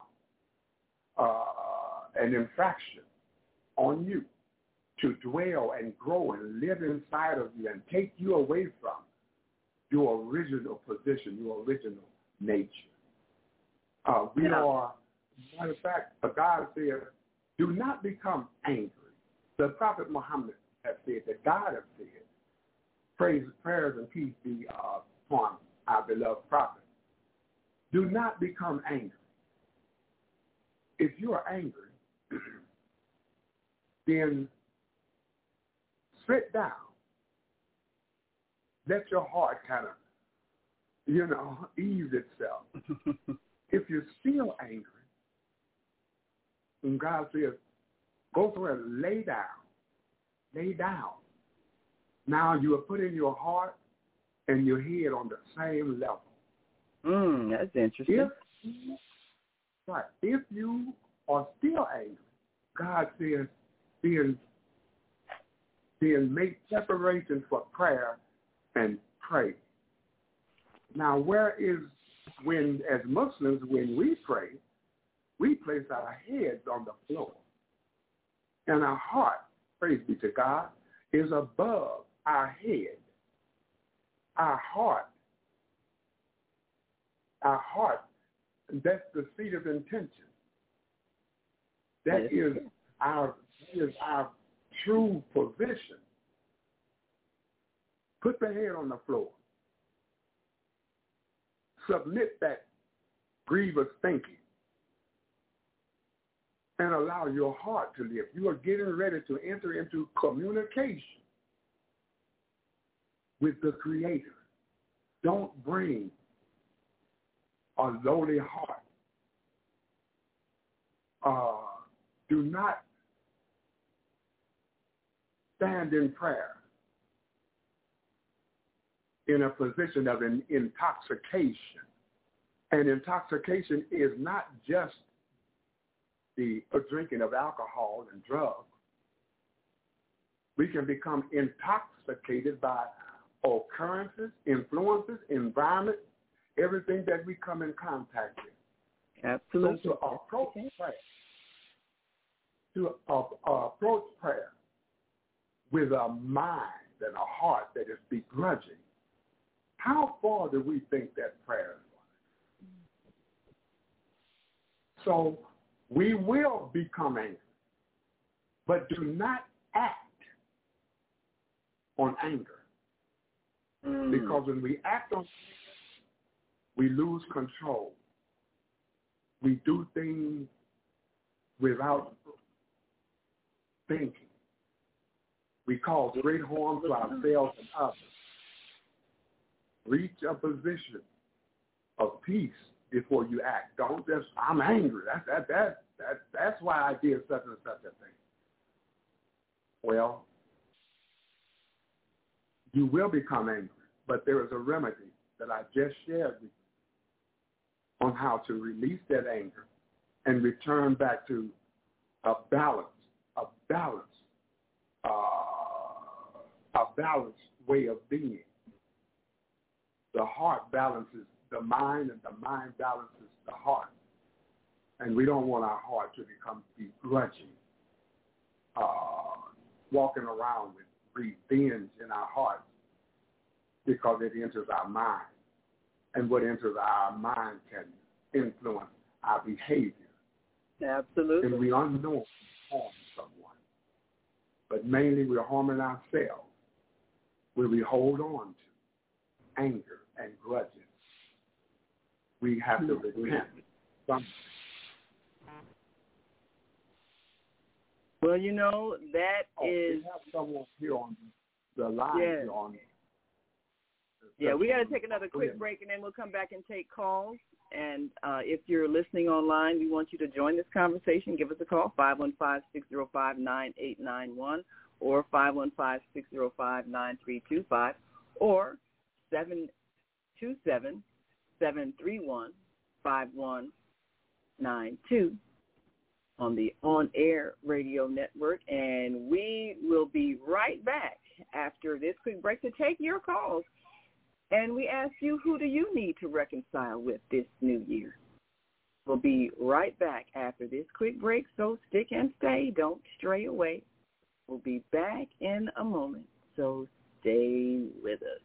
uh, an infraction on you to dwell and grow and live inside of you and take you away from your original position, your original nature. Uh, we yeah. are, matter of fact, God said, do not become angry. The Prophet Muhammad has said that God has said, praise, prayers, and peace be uh, upon our beloved prophet. Do not become angry. If you are angry, then sit down. Let your heart kind of, you know, ease itself. if you're still angry, and God says, go through and lay down. Lay down. Now you are putting your heart and your head on the same level. Mm, that's interesting. If, right. If you are still angry, God says, then, then make preparation for prayer and pray. Now, where is when, as Muslims, when we pray, we place our heads on the floor. And our heart, praise be to God, is above our head. Our heart, our heart, that's the seat of intention. That is our is our true position. Put the head on the floor. Submit that grievous thinking and allow your heart to live. You are getting ready to enter into communication with the Creator. Don't bring a lowly heart. Uh, do not stand in prayer in a position of an intoxication. And intoxication is not just the drinking of alcohol and drugs. We can become intoxicated by occurrences, influences, environment, everything that we come in contact with. Absolutely. So to approach prayer, to uh, uh, approach prayer with a mind and a heart that is begrudging, how far do we think that prayer is going? So we will become angry, but do not act on anger. Mm. Because when we act on anger, we lose control. We do things without thinking. We cause great harm to ourselves and others. Reach a position of peace before you act. Don't just I'm angry. That's that that that that's why I did such and such a thing. Well, you will become angry, but there is a remedy that I just shared with you on how to release that anger and return back to a balance, a balance, uh, a balanced way of being. The heart balances the mind and the mind balances the heart. And we don't want our heart to become begrudging, uh, walking around with revenge in our hearts because it enters our mind. And what enters our mind can influence our behavior. Absolutely. And we unknowingly harm someone. But mainly we're harming ourselves where we hold on to anger and grudges. We have to repent. Some, Well, you know, that oh, is we have someone here on the line Yes. on Yeah, we got to take another quick break and then we'll come back and take calls. And uh, if you're listening online, we want you to join this conversation. Give us a call, 515-605-9891 or 515-605-9325 or 727-731-5192 on the on-air radio network. And we will be right back after this quick break to take your calls. And we ask you, who do you need to reconcile with this new year? We'll be right back after this quick break, so stick and stay. Don't stray away. We'll be back in a moment, so stay with us.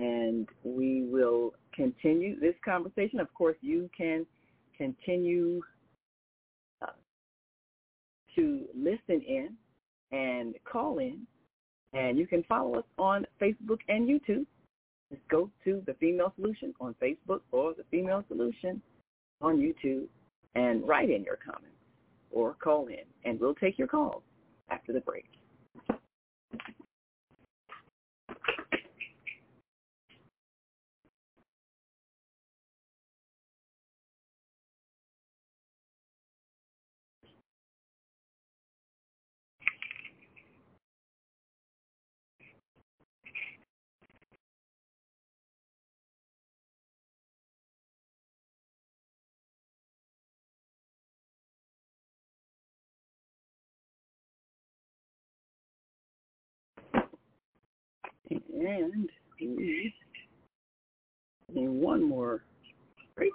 And we will continue this conversation. Of course, you can continue uh, to listen in and call in. And you can follow us on Facebook and YouTube. Just go to The Female Solution on Facebook or The Female Solution on YouTube and write in your comments or call in. And we'll take your calls after the break. And we need one more break.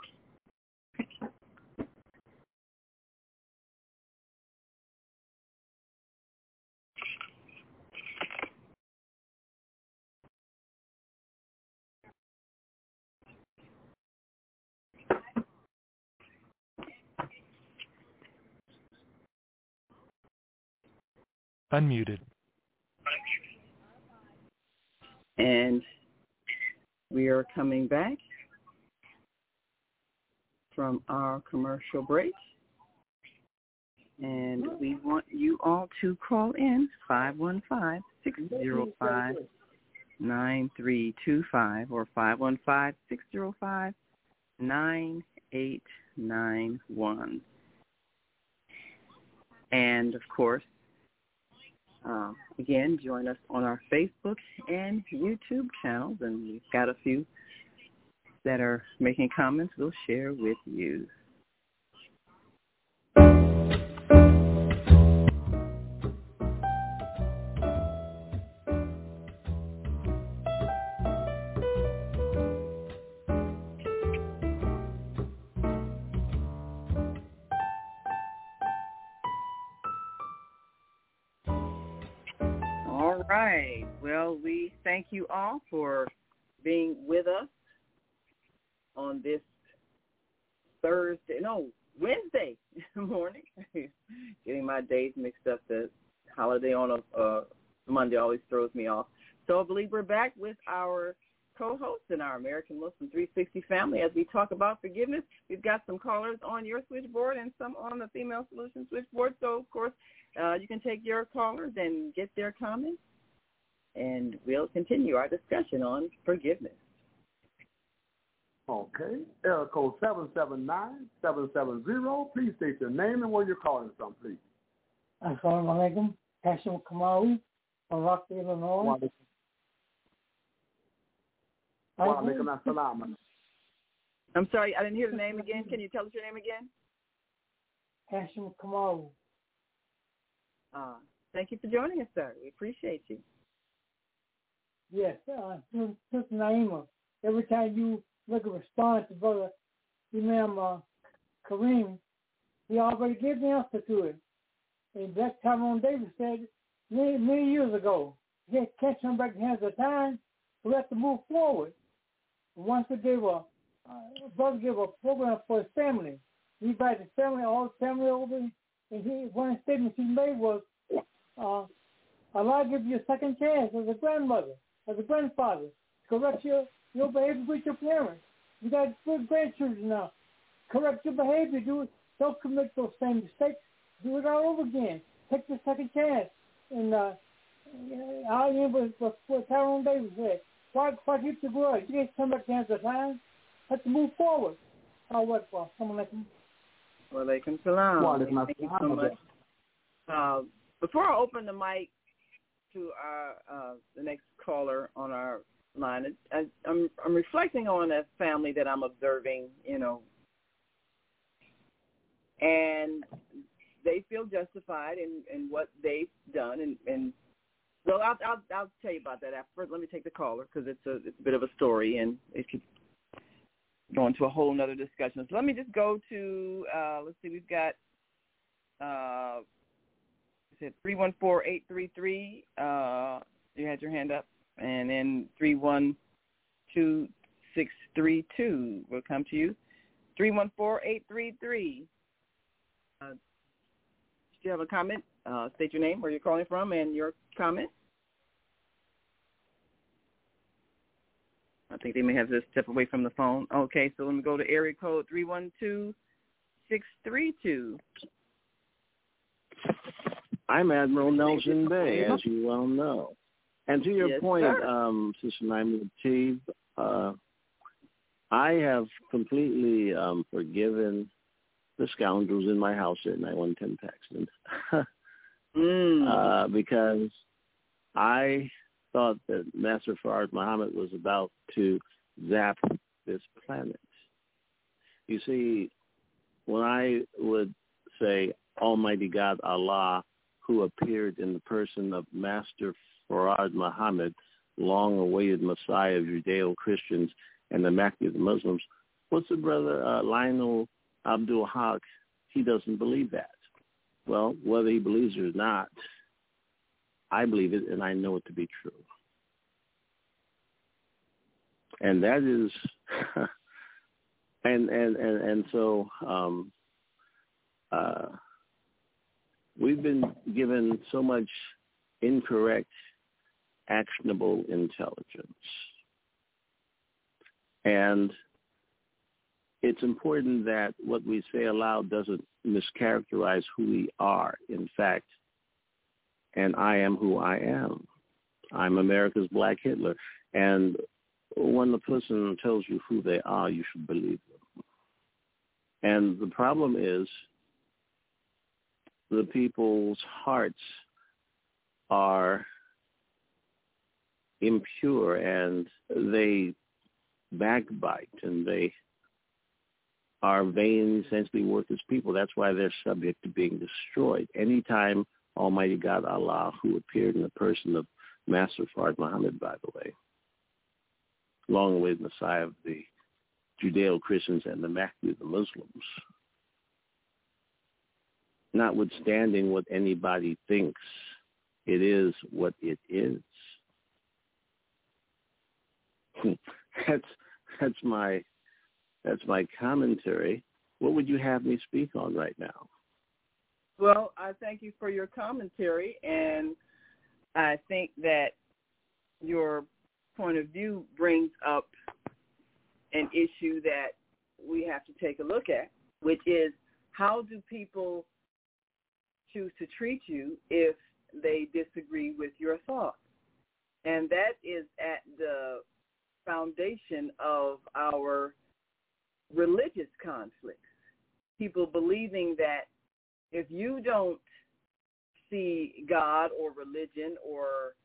Unmuted. And we are coming back from our commercial break. And we want you all to call in 515-605-9325 or 515-605-9891. And of course, um, again, join us on our Facebook and YouTube channels, and we've got a few that are making comments we'll share with you. Right. Well, we thank you all for being with us on this Thursday, no, Wednesday morning. Getting my days mixed up. The holiday on a uh, Monday always throws me off. So I believe we're back with our co-host in our American Muslim 360 family as we talk about forgiveness. We've got some callers on your switchboard and some on the Female Solution switchboard. So, of course, uh, you can take your callers and get their comments, and we'll continue our discussion on forgiveness. Okay. Area code 779-770. Please state your name and where you're calling from, please. Assalamu alaikum. Hashim Kamawi from Rockville, Illinois. Wa alaikum assalam. I'm sorry, I didn't hear the name again. Can you tell us your name again? Hashim Kamawi. Uh, thank you for joining us, sir. We appreciate you. Yes, uh, Sister Naima, every time you look at a response to Brother Imam uh, Kareem, he already gave the answer to it. And Black Tyrone Davis said many, many years ago, he had catch him back the hands of time, we have to move forward. once we gave a uh, brother gave a program for his family. He invited his family, all his family over, and he one of the statements he made was, uh, "Allah give you a second chance as a grandmother, as a grandfather, correct your your behavior with your parents. You got good grandchildren now. Correct your behavior. Do it. Don't commit those same mistakes. Do it all over again. Take the second chance." And uh, I remember what, what Tyrone Davis said. Why, why keep the grudge? You can't come back to answer time. Have to move forward. I'll work for someone like me. Well, they can salam. Thank you so much. Uh, before I open the mic to our uh, the next caller on our line, I, I'm I'm reflecting on a family that I'm observing. You know, and they feel justified in in what they've done, and and so I'll I'll, I'll tell you about that after. Let me take the caller because it's a it's a bit of a story, and it could go into a whole other discussion. So let me just go to uh, let's see, we've got uh, it three one four eight three three? Uh, you had your hand up, and then three one two six three two will come to you. Three one four eight three three. Uh, do you have a comment? Uh, state your name, where you're calling from, and your comment. I think they may have to step away from the phone. Okay, so let me go to area code three one two six three two. I'm Admiral Nelson Bay, as you well know. And to your Yes, point, sir. um, Sister Latif, uh, I have completely um, forgiven the scoundrels in my house at 9110 Paxton Mm. uh, because I thought that Master Fard Muhammad was about to zap this planet. You see, when I would say Almighty God Allah, who appeared in the person of Master Fard Muhammad, long-awaited Messiah of Judeo-Christians and the Muslims, what's the brother uh, Lionel Abdul Haq? He doesn't believe that. Well, whether he believes it or not, I believe it and I know it to be true. And that is and and and, and so um uh we've been given so much incorrect actionable intelligence. And it's important that what we say aloud doesn't mischaracterize who we are, in fact. And I am who I am. I'm America's Black Hitler. And when the person tells you who they are, you should believe them. And the problem is the people's hearts are impure and they backbite and they are vain, essentially worthless people. That's why they're subject to being destroyed. Anytime Almighty God Allah, who appeared in the person of Master Fard Muhammad, by the way, long-awaited Messiah of the Judeo-Christians and the Mahdi the Muslims, notwithstanding what anybody thinks, it is what it is. that's that's my that's my commentary. What would you have me speak on right now? Well, I thank you for your commentary, and I think that your point of view brings up an issue that we have to take a look at, which is how do people choose to treat you if they disagree with your thoughts? And that is at the foundation of our religious conflicts. People believing that if you don't see God or religion or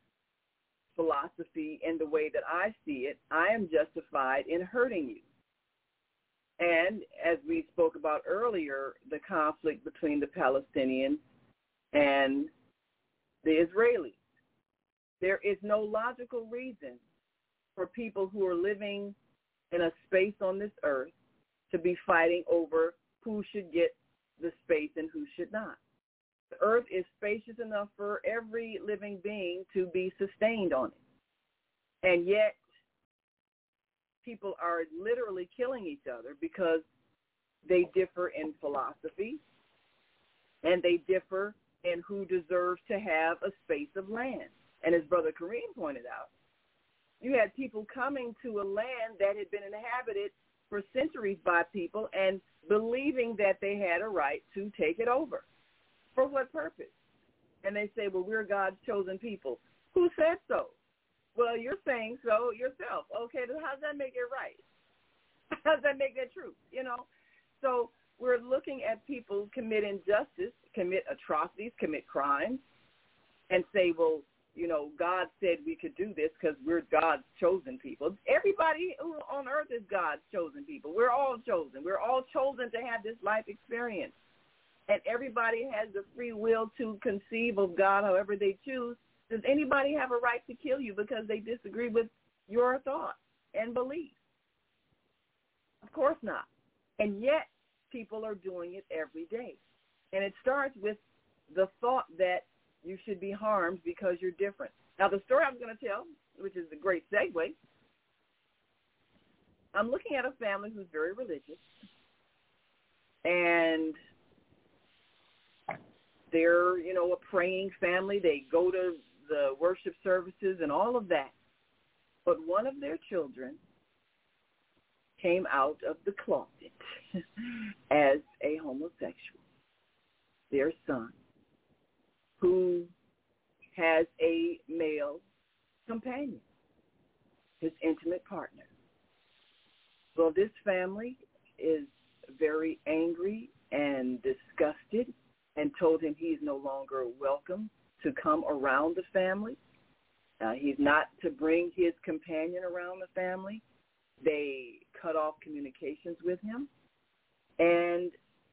philosophy in the way that I see it, I am justified in hurting you. And as we spoke about earlier, the conflict between the Palestinians and the Israelis. There is no logical reason for people who are living in a space on this earth to be fighting over who should get the space and who should not. The earth is spacious enough for every living being to be sustained on it. And yet, people are literally killing each other because they differ in philosophy and they differ in who deserves to have a space of land. And as Brother Kareem pointed out, you had people coming to a land that had been inhabited for centuries by people and believing that they had a right to take it over. For what purpose? And they say, well, we're God's chosen people. Who said so? Well, you're saying so yourself. Okay, then how does that make it right? How does that make that true? You know? So we're looking at people commit injustice, commit atrocities, commit crimes, and say, well, you know, God said we could do this because we're God's chosen people. Everybody on earth is God's chosen people. We're all chosen. We're all chosen to have this life experience. And everybody has the free will to conceive of God however they choose. Does anybody have a right to kill you because they disagree with your thoughts and beliefs? Of course not. And yet people are doing it every day. And it starts with the thought that you should be harmed because you're different. Now, the story I'm going to tell, which is a great segue, I'm looking at a family who's very religious, and they're, you know, a praying family. They go to the worship services and all of that. But one of their children came out of the closet as a homosexual. Their son who has a male companion, his intimate partner. Well, this family is very angry and disgusted and told him he's no longer welcome to come around the family. Uh, he's not to bring his companion around the family. They cut off communications with him. And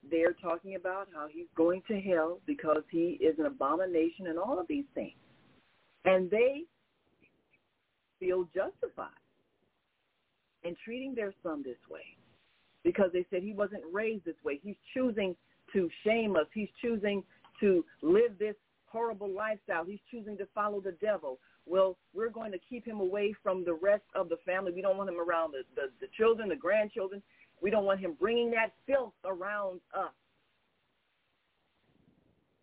they're talking about how he's going to hell because he is an abomination and all of these things. And they feel justified in treating their son this way because they said he wasn't raised this way. He's choosing to shame us. He's choosing to live this horrible lifestyle. He's choosing to follow the devil. Well, we're going to keep him away from the rest of the family. We don't want him around the, the, the children, the grandchildren. We don't want him bringing that filth around us.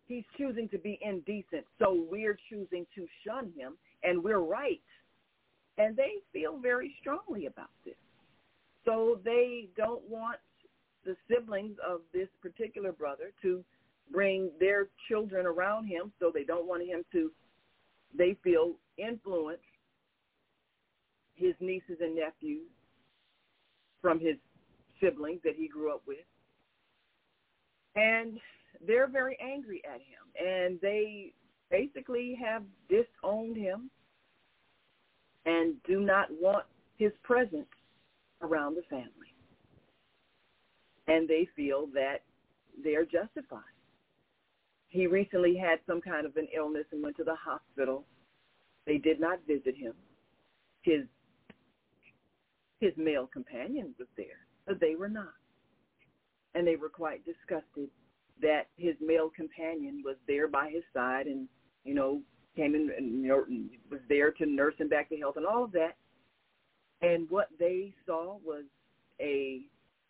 He's choosing to be indecent, so we're choosing to shun him, and we're right. And they feel very strongly about this. So they don't want the siblings of this particular brother to bring their children around him, so they don't want him to, they feel, influence his nieces and nephews from his siblings that he grew up with. And they're very angry at him. And they basically have disowned him and do not want his presence around the family. And they feel that they're justified. He recently had some kind of an illness and went to the hospital. They did not visit him. His his male companion was there but they were not. And they were quite disgusted that his male companion was there by his side and, you know, came in and was there to nurse him back to health and all of that. And what they saw was a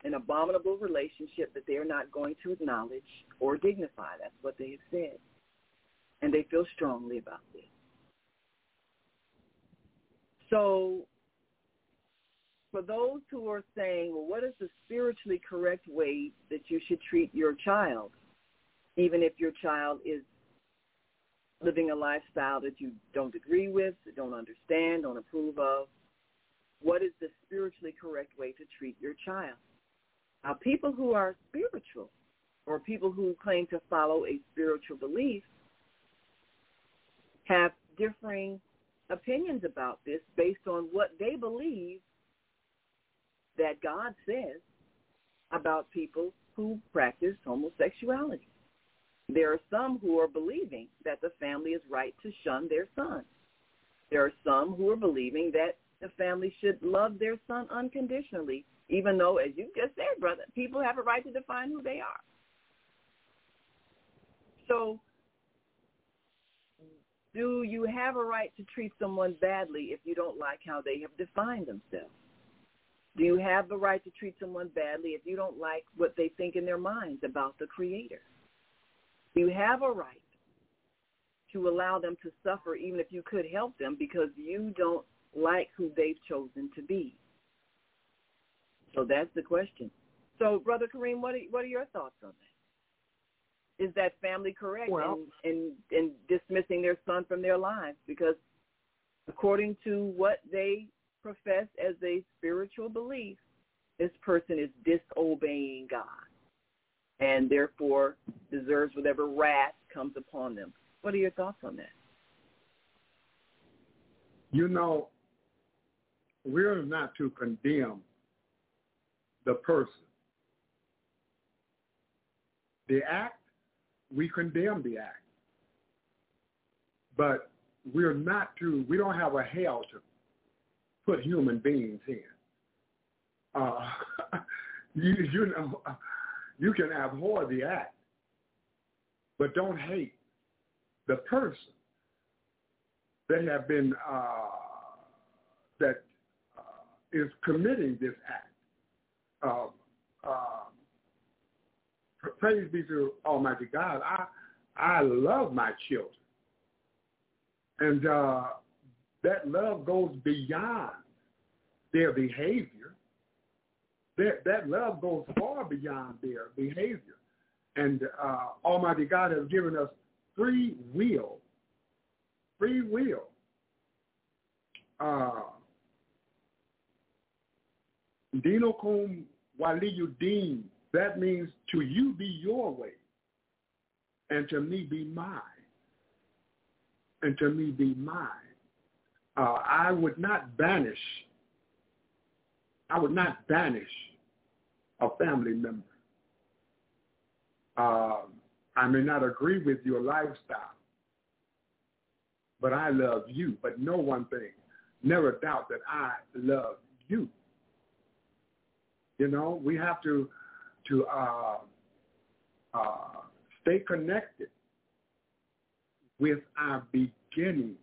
an abominable relationship that they're not going to acknowledge or dignify. That's what they have said. And they feel strongly about this. So for those who are saying, well, what is the spiritually correct way that you should treat your child, even if your child is living a lifestyle that you don't agree with, don't understand, don't approve of? What is the spiritually correct way to treat your child? Now, people who are spiritual or people who claim to follow a spiritual belief have differing opinions about this based on what they believe that God says about people who practice homosexuality. There are some who are believing that the family is right to shun their son. There are some who are believing that the family should love their son unconditionally, even though, as you just said, brother, people have a right to define who they are. So do you have a right to treat someone badly if you don't like how they have defined themselves? Do you have the right to treat someone badly if you don't like what they think in their minds about the Creator? Do you have a right to allow them to suffer even if you could help them because you don't like who they've chosen to be? So that's the question. So, Brother Kareem, what are, what are your thoughts on that? Is that family correct well, in, in, in dismissing their son from their lives? Because according to what they profess as a spiritual belief, this person is disobeying God and therefore deserves whatever wrath comes upon them. What are your thoughts on that? You know, we're not to condemn the person. The act, we condemn the act. But we're not to, we don't have a hell to put human beings in. Uh, you, you know, you can abhor the act, but don't hate the person that have been uh, that uh, is committing this act. Uh, praise be to Almighty God. I I love my children, and uh, that love goes beyond their behavior. That, that love goes far beyond their behavior. And uh, Almighty God has given us free will. Free will. Uh, Dinokum waliyudin. That means to you be your way, and to me be mine, and to me be mine. Uh, I would not banish I would not banish a family member. Uh, I may not agree with your lifestyle, but I love you. But know one thing, never doubt that I love you. You know, we have to to uh, uh, stay connected with our beginning.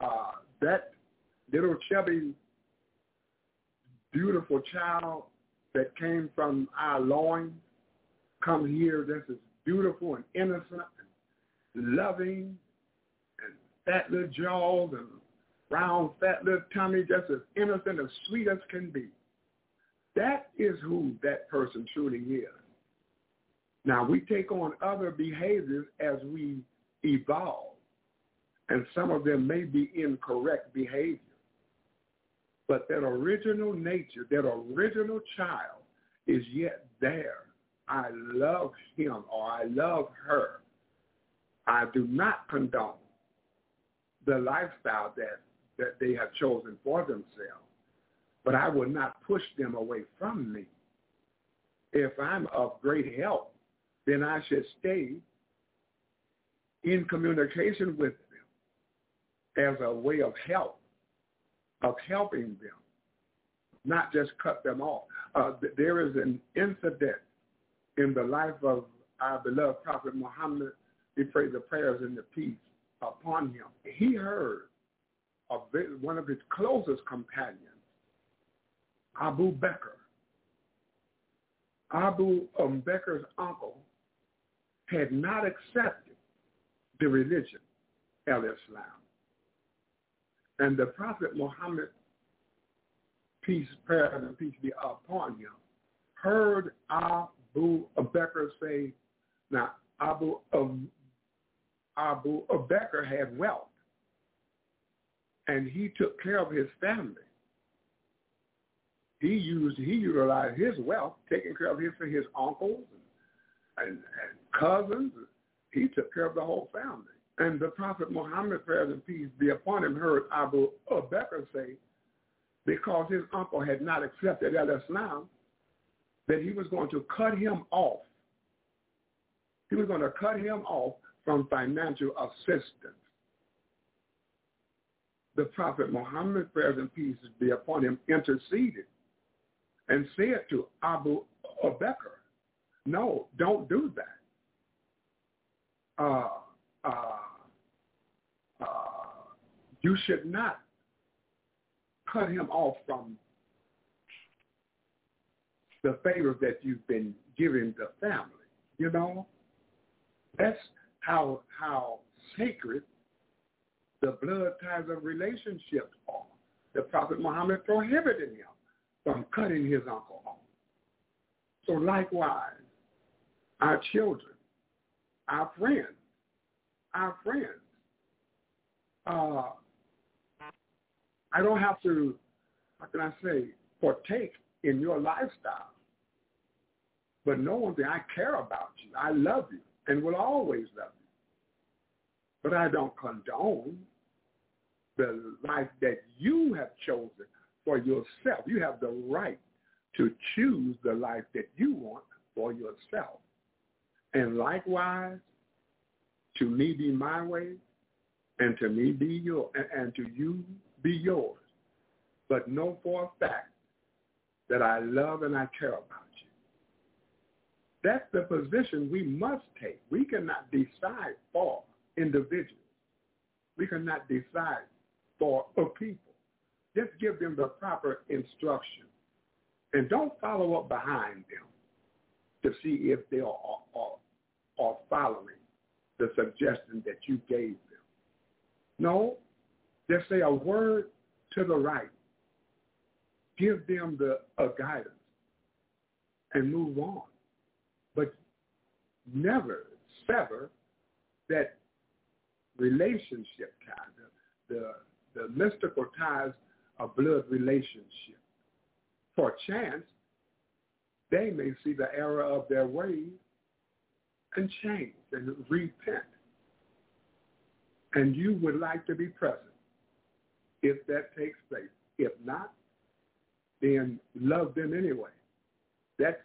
Uh, that little chubby beautiful child that came from our loins come here that's is beautiful and innocent and loving and fat little jaws and round fat little tummy, just as innocent as sweet as can be. That is who that person truly is. Now we take on other behaviors as we evolve, and some of them may be incorrect behavior. But that original nature, that original child is yet there. I love him or I love her. I do not condone the lifestyle that, that they have chosen for themselves, but I will not push them away from me. If I'm of great help, then I should stay in communication with them as a way of help of helping them, not just cut them off. Uh, there is an incident in the life of our beloved Prophet Muhammad. We pray the prayers and the peace upon him. He heard of one of his closest companions, Abu Bakr. Abu um, Bakr's uncle had not accepted the religion, al-Islam. And the Prophet Muhammad, peace, prayer, and peace be upon him, heard Abu Bakr say, now Abu um, Abu Bakr had wealth, and he took care of his family. He used, he utilized his wealth, taking care of his for his uncles and, and, and cousins. He took care of the whole family. And the Prophet Muhammad, prayers and peace be upon him, heard Abu Bakr say, because his uncle had not accepted al-Islam, that he was going to cut him off. He was going to cut him off from financial assistance. The Prophet Muhammad, prayers and peace be upon him, interceded and said to Abu Bakr, no, don't do that. Uh, uh, you should not cut him off from the favors that you've been giving the family. You know, that's how how sacred the blood ties of relationships are. The Prophet Muhammad prohibited him from cutting his uncle off. So likewise, our children, our friends, our friends. Uh, I don't have to, how can I say, partake in your lifestyle. But know one thing, I care about you. I love you and will always love you. But I don't condone the life that you have chosen for yourself. You have the right to choose the life that you want for yourself. And likewise, to me be my way, and to me be your, and to you be yours. But know for a fact that I love and I care about you. That's the position we must take. We cannot decide for individuals. We cannot decide for a people. Just give them the proper instruction. And don't follow up behind them to see if they are, are, are following the suggestion that you gave them. No, just say a word to the right. Give them the a guidance and move on. But never sever that relationship tie, the, the, the mystical ties of blood relationship. For chance, they may see the error of their ways and change and repent. And you would like to be present if that takes place. If not, then love them anyway. That's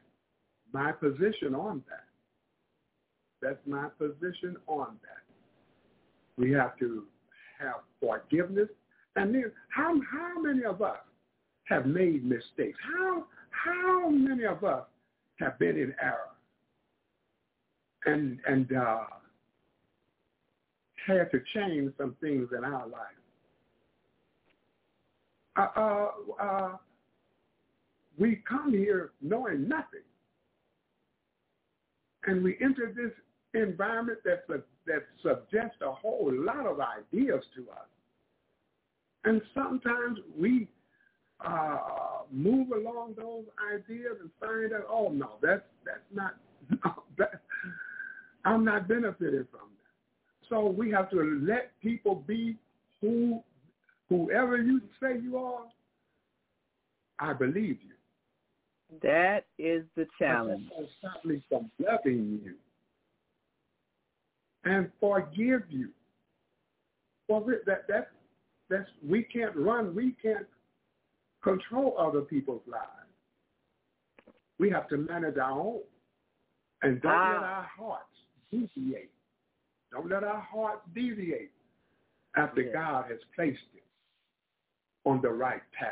my position on that. That's my position on that. We have to have forgiveness. And then how, how many of us have made mistakes? How, how many of us have been in error and, and uh, had to change some things in our life? Uh, uh, uh, we come here knowing nothing. And we enter this environment that, that suggests a whole lot of ideas to us. And sometimes we uh, move along those ideas and find out, oh no, that's that's not, no, that, I'm not benefiting from that. So we have to let people be who, whoever you say you are. I believe you. That is the challenge. Stop me from loving you and forgive you. For that that that's we can't run, we can't control other people's lives. We have to manage our own. And don't ah. let our hearts deviate. Don't let our hearts deviate after. God has placed it on the right path.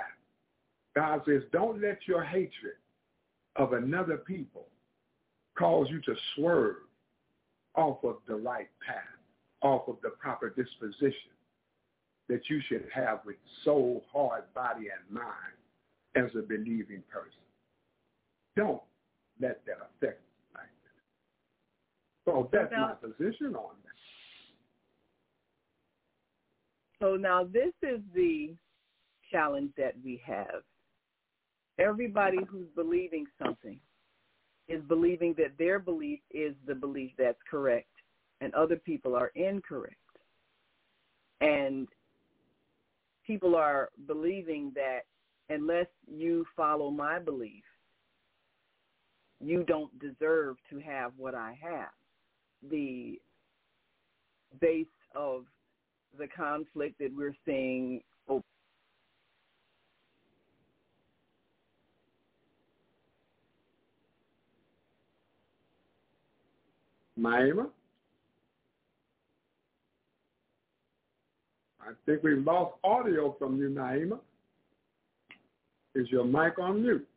God says, don't let your hatred of another people cause you to swerve off of the right path, off of the proper disposition that you should have with soul, heart, body, and mind as a believing person. Don't let that affect you like that. So that's now, my position on that. So now this is the challenge that we have. Everybody who's believing something is believing that their belief is the belief that's correct and other people are incorrect. And people are believing that unless you follow my belief, you don't deserve to have what I have. The base of the conflict that we're seeing Naima? I think we've lost audio from you, Naima. Is your mic on mute?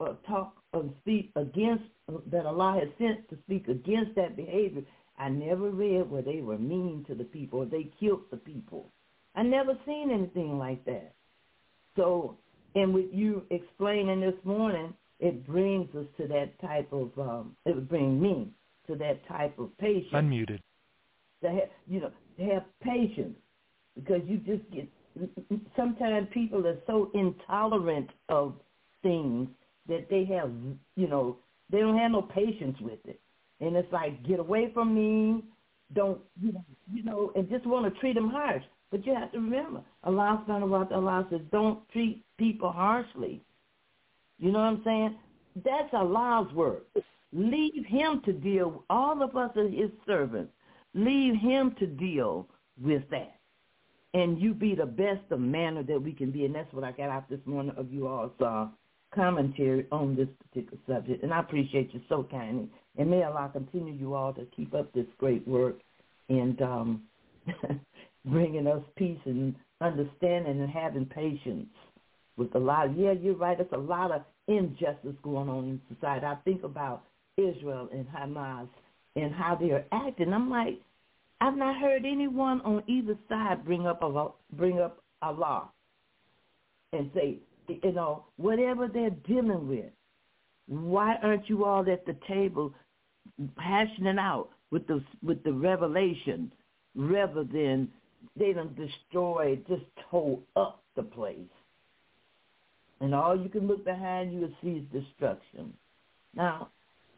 uh, talk or speak against that Allah has sent to speak against that behavior. I never read where they were mean to the people or they killed the people. I never seen anything like that. So, and with you explaining this morning, it brings us to that type of, um, it would bring me to that type of patience. Unmuted. To have, you know, to have patience because you just get, sometimes people are so intolerant of things that they have, you know, they don't have no patience with it. And it's like, get away from me, don't, you know, you know and just want to treat them harsh. But you have to remember, Allah says, don't treat people harshly. You know what I'm saying? That's Allah's word. Leave him to deal, all of us are his servants. Leave him to deal with that. And you be the best of manner that we can be. And that's what I got out this morning of you all's uh, commentary on this particular subject. And I appreciate you so kindly. And may Allah continue you all to keep up this great work and um, bringing us peace and understanding and having patience with a lot. Of, yeah, you're right. There's a lot of injustice going on in society. I think about Israel and Hamas and how they're acting. I'm like, I've not heard anyone on either side bring up Allah, bring up Allah and say, you know, whatever they're dealing with, why aren't you all at the table hashing it out with the with the revelation rather than they done destroyed, just tore up the place. And all you can look behind you and see is destruction. Now,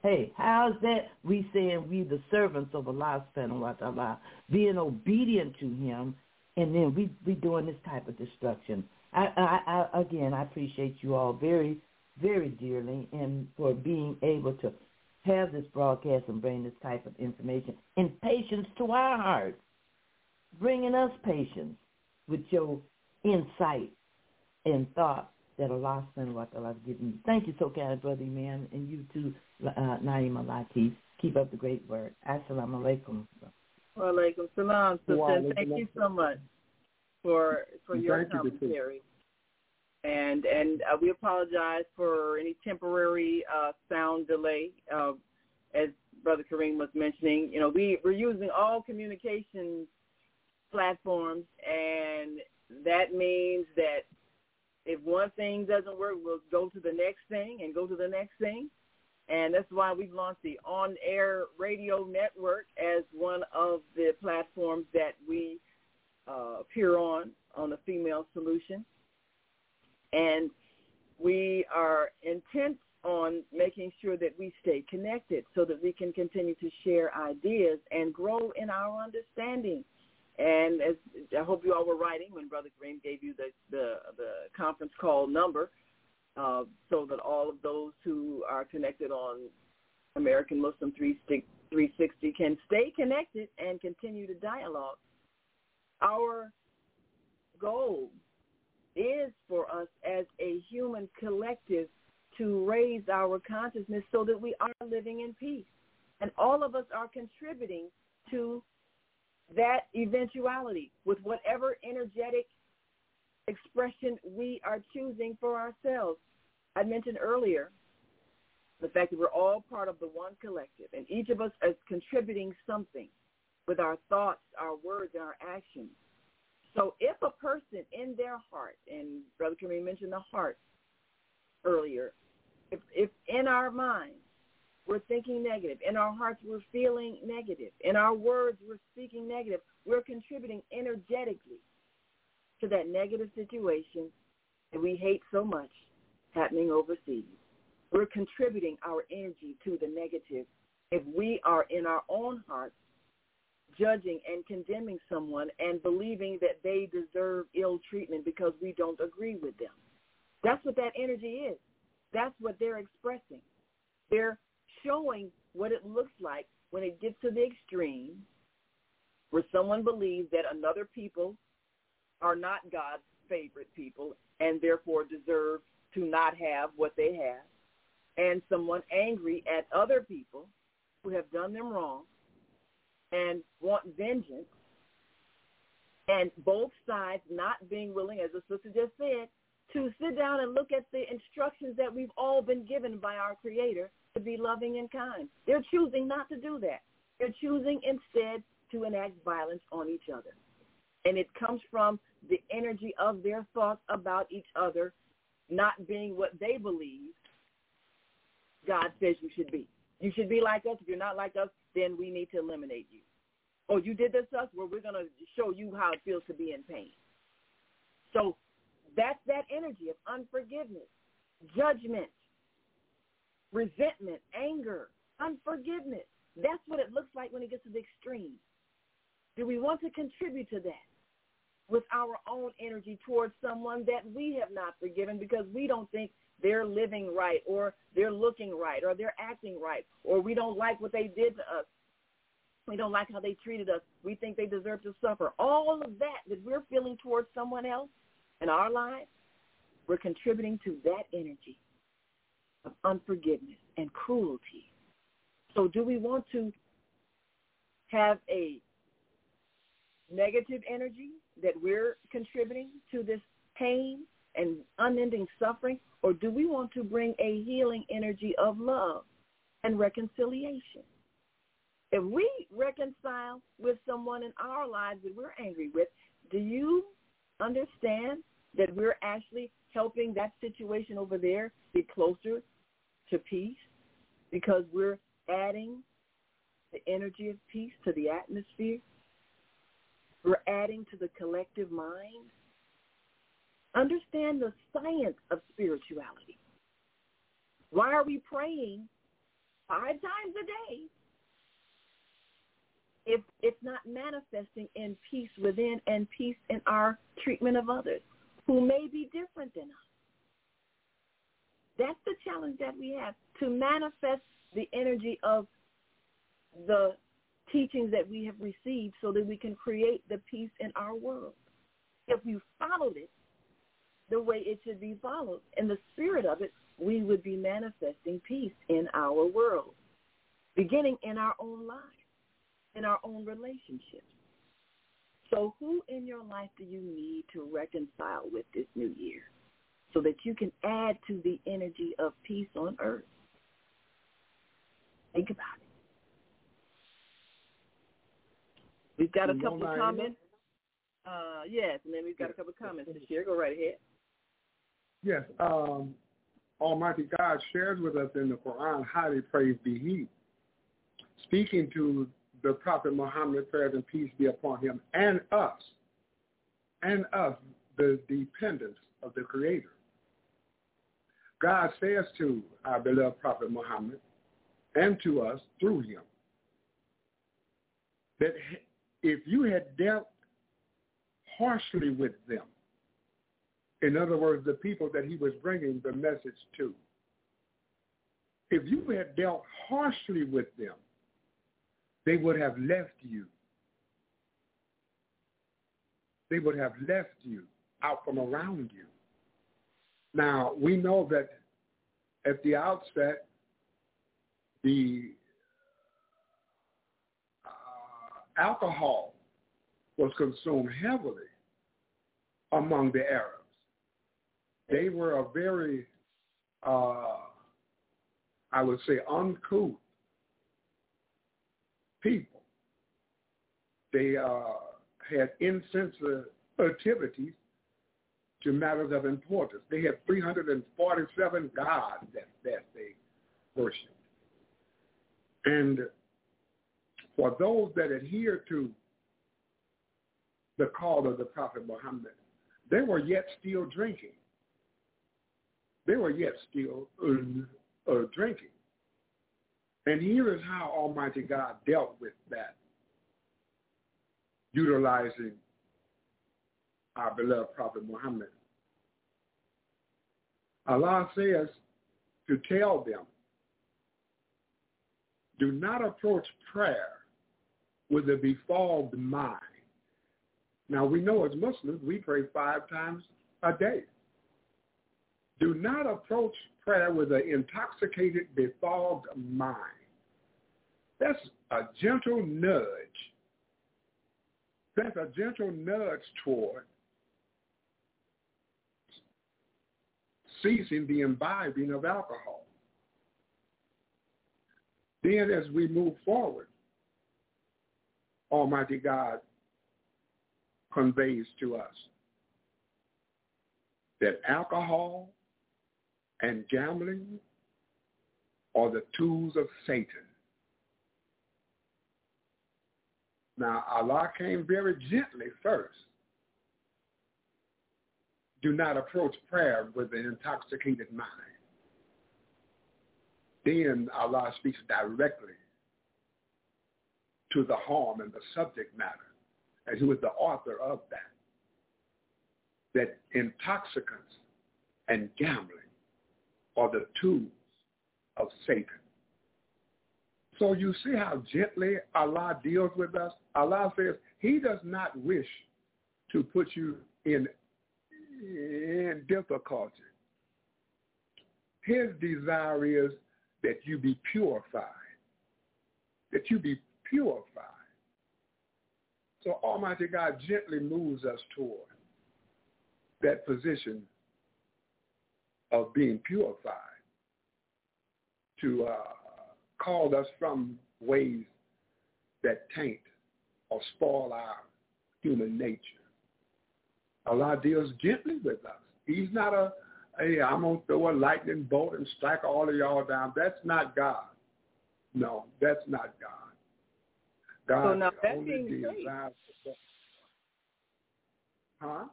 hey, how's that we saying we the servants of Allah subhanahu wa ta'ala, being obedient to him, and then we we doing this type of destruction. I, I, I again I appreciate you all very, very dearly and for being able to have this broadcast and bring this type of information and patience to our hearts bringing us patience with your insight and thought that Allah subhanahu wa ta'ala has given you. Thank you so kind, brother man, and you too, uh, Naima Latif. Keep up the great work. Assalamu alaikum. Wa alaikum salam. So thank you so much for for your commentary. And and uh, we apologize for any temporary uh, sound delay. Uh, as Brother Kareem was mentioning, you know, we, we're using all communications platforms, and that means that if one thing doesn't work, we'll go to the next thing and go to the next thing. And that's why we've launched the on-air radio network as one of the platforms that we uh, appear on, on the Female Solution. And we are intent on making sure that we stay connected so that we can continue to share ideas and grow in our understanding and as I hope you all were writing when Brother Green gave you the the, the conference call number, uh, so that all of those who are connected on American Muslim 360 can stay connected and continue to dialogue. Our goal is for us as a human collective to raise our consciousness so that we are living in peace. And all of us are contributing to that eventuality with whatever energetic expression we are choosing for ourselves. I mentioned earlier the fact that we're all part of the one collective, and each of us is contributing something with our thoughts, our words, and our actions. So if a person in their heart, and Brother Kareem mentioned the heart earlier, if, if in our minds we're thinking negative. In our hearts, we're feeling negative. In our words, we're speaking negative. We're contributing energetically to that negative situation that we hate so much happening overseas. We're contributing our energy to the negative if we are in our own hearts judging and condemning someone and believing that they deserve ill treatment because we don't agree with them. That's what that energy is. That's what they're expressing. They're showing what it looks like when it gets to the extreme where someone believes that another people are not God's favorite people and therefore deserve to not have what they have, and someone angry at other people who have done them wrong and want vengeance, and both sides not being willing, as the sister just said, to sit down and look at the instructions that we've all been given by our Creator to be loving and kind. They're choosing not to do that. They're choosing instead to enact violence on each other. And it comes from the energy of their thoughts about each other not being what they believe God says you should be. You should be like us. If you're not like us, then we need to eliminate you. Or you did this to us, well, we're going to show you how it feels to be in pain. So that's that energy of unforgiveness, judgment, resentment, anger, unforgiveness. That's what it looks like when it gets to the extreme. Do we want to contribute to that with our own energy towards someone that we have not forgiven because we don't think they're living right or they're looking right or they're acting right or we don't like what they did to us. We don't like how they treated us. We think they deserve to suffer. All of that that we're feeling towards someone else in our lives, we're contributing to that energy of unforgiveness and cruelty. So do we want to have a negative energy that we're contributing to this pain and unending suffering, or do we want to bring a healing energy of love and reconciliation? If we reconcile with someone in our lives that we're angry with, do you understand that we're actually helping that situation over there get closer to peace because we're adding the energy of peace to the atmosphere? We're adding to the collective mind. Understand the science of spirituality. Why are we praying five times a day if it's not manifesting in peace within and peace in our treatment of others who may be different than us? That's the challenge that we have to manifest the energy of the teachings that we have received so that we can create the peace in our world. If you followed it the way it should be followed, in the spirit of it, we would be manifesting peace in our world, beginning in our own lives, in our own relationships. So who in your life do you need to reconcile with this new year so that you can add to the energy of peace on earth? Think about it. We've got a couple of comments. Uh, yes, and then we've got a couple of comments to share. Go right ahead. Yes. Um, Almighty God shares with us in the Quran, highly praised be He, speaking to the Prophet Muhammad, prayers and peace be upon him, and us, and us, the dependents of the Creator. God says to our beloved Prophet Muhammad and to us through him that if you had dealt harshly with them, in other words, the people that he was bringing the message to, if you had dealt harshly with them, they would have left you. They would have left you out from around you. Now, we know that at the outset, the uh, alcohol was consumed heavily among the Arabs. They were a very, uh, I would say, uncouth people. They uh, had insensitivities to matters of importance. They had 347 gods that, that they worshipped. And for those that adhere to the call of the Prophet Muhammad, they were yet still drinking. They were yet still uh, uh, drinking. And here is how Almighty God dealt with that, utilizing our beloved Prophet Muhammad. Allah says to tell them, do not approach prayer with a befogged mind. Now we know as Muslims, we pray five times a day. Do not approach prayer with an intoxicated, befogged mind. That's a gentle nudge. That's a gentle nudge toward ceasing the imbibing of alcohol. Then as we move forward, Almighty God conveys to us that alcohol and gambling are the tools of Satan. Now, Allah came very gently first. Do not approach prayer with an intoxicated mind. Then Allah speaks directly to the harm and the subject matter, and who is the author of that. That intoxicants and gambling are the tools of Satan. So you see how gently Allah deals with us? Allah says he does not wish to put you in, in difficulty. His desire is that you be purified, that you be purified. So Almighty God gently moves us toward that position of being purified to uh, call us from ways that taint or spoil our human nature. Allah deals gently with us. He's not a, hey, I'm going to throw a lightning bolt and strike all of y'all down. That's not God. No, that's not God. God so now that only being the case, huh?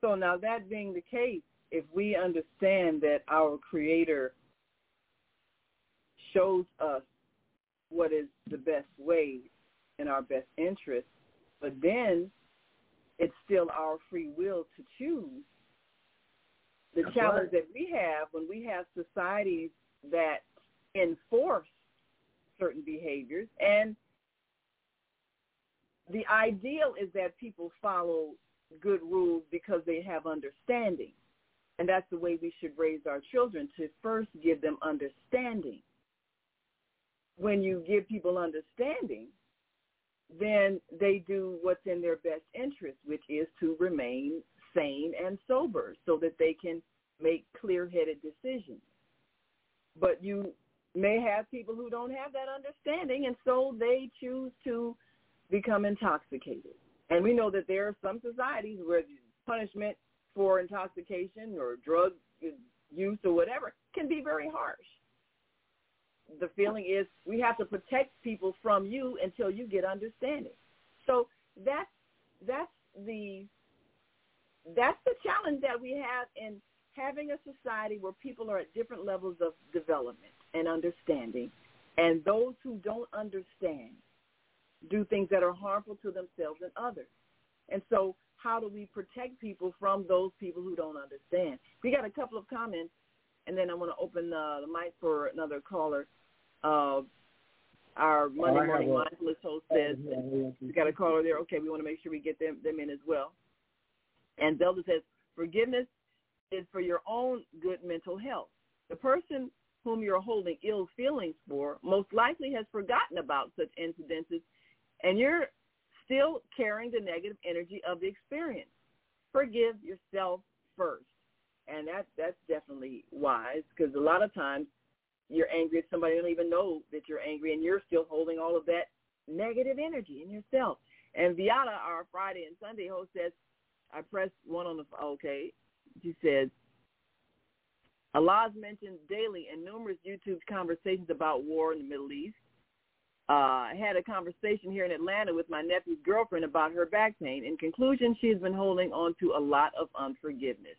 So now that being the case, if we understand that our Creator shows us what is the best way in our best interest, but then it's still our free will to choose. The That's challenge right. that we have when we have societies that enforce certain behaviors and the ideal is that people follow good rules because they have understanding. And that's the way we should raise our children to first give them understanding. When you give people understanding, then they do what's in their best interest, which is to remain sane and sober so that they can make clear-headed decisions. But you may have people who don't have that understanding, and so they choose to become intoxicated. And we know that there are some societies where punishment for intoxication or drug use or whatever can be very harsh. The feeling is we have to protect people from you until you get understanding. So that's that's the that's the challenge that we have in having a society where people are at different levels of development and understanding, and those who don't understand do things that are harmful to themselves and others. And so how do we protect people from those people who don't understand? We got a couple of comments, and then I want to open the, the mic for another caller. Uh, our Monday I have Morning Mindfulness host says, we got a caller there. Okay, we want to make sure we get them, them in as well. And Zelda says, forgiveness is for your own good mental health. The person whom you're holding ill feelings for most likely has forgotten about such incidences, and you're still carrying the negative energy of the experience. Forgive yourself first. And that, that's definitely wise because a lot of times you're angry at somebody you don't even know that you're angry and you're still holding all of that negative energy in yourself. And Viata, our Friday and Sunday host, says, I pressed one on the, okay, she says, Allah is mentioned daily in numerous YouTube conversations about war in the Middle East. Uh, had a conversation here in Atlanta with my nephew's girlfriend about her back pain. In conclusion, she has been holding on to a lot of unforgiveness.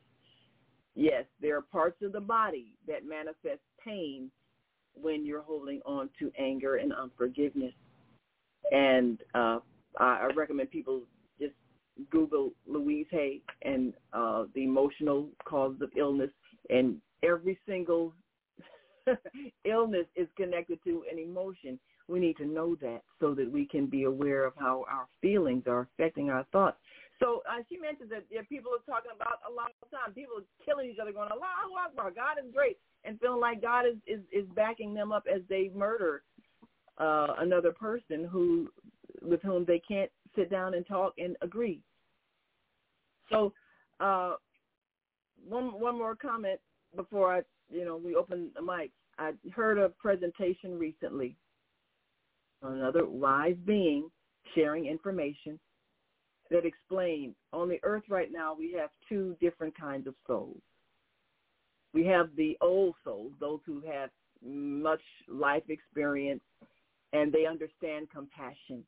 Yes, there are parts of the body that manifest pain when you're holding on to anger and unforgiveness. And uh, I, I recommend people just Google Louise Hay and uh, the emotional causes of illness, and every single illness is connected to an emotion. We need to know that so that we can be aware of how our feelings are affecting our thoughts. So uh, she mentioned that yeah, people are talking about a lot of time. People are killing each other, going, "Allahu Akbar, God is great," and feeling like God is is, is backing them up as they murder uh, another person who with whom they can't sit down and talk and agree. So, uh, one one more comment before I, you know, we open the mic, I heard a presentation recently another wise being sharing information that explained on the earth right now we have two different kinds of souls. We have the old souls, those who have much life experience and they understand compassion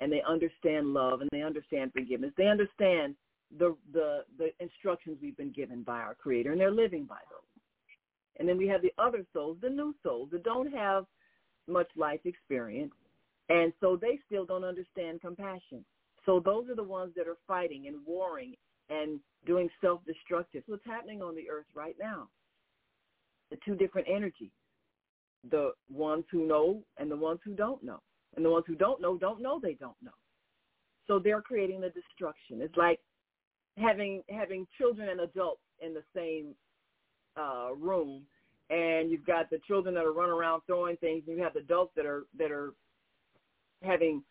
and they understand love and they understand forgiveness. They understand the the the instructions we've been given by our creator and they're living by those. And then we have the other souls, the new souls that don't have much life experience and so they still don't understand compassion. So those are the ones that are fighting and warring and doing self-destructive. What's happening on the earth right now? The two different energies. The ones who know and the ones who don't know. And the ones who don't know don't know they don't know. So they're creating the destruction. It's like having having children and adults in the same uh, room, and you've got the children that are running around throwing things, and you have the adults that are that are having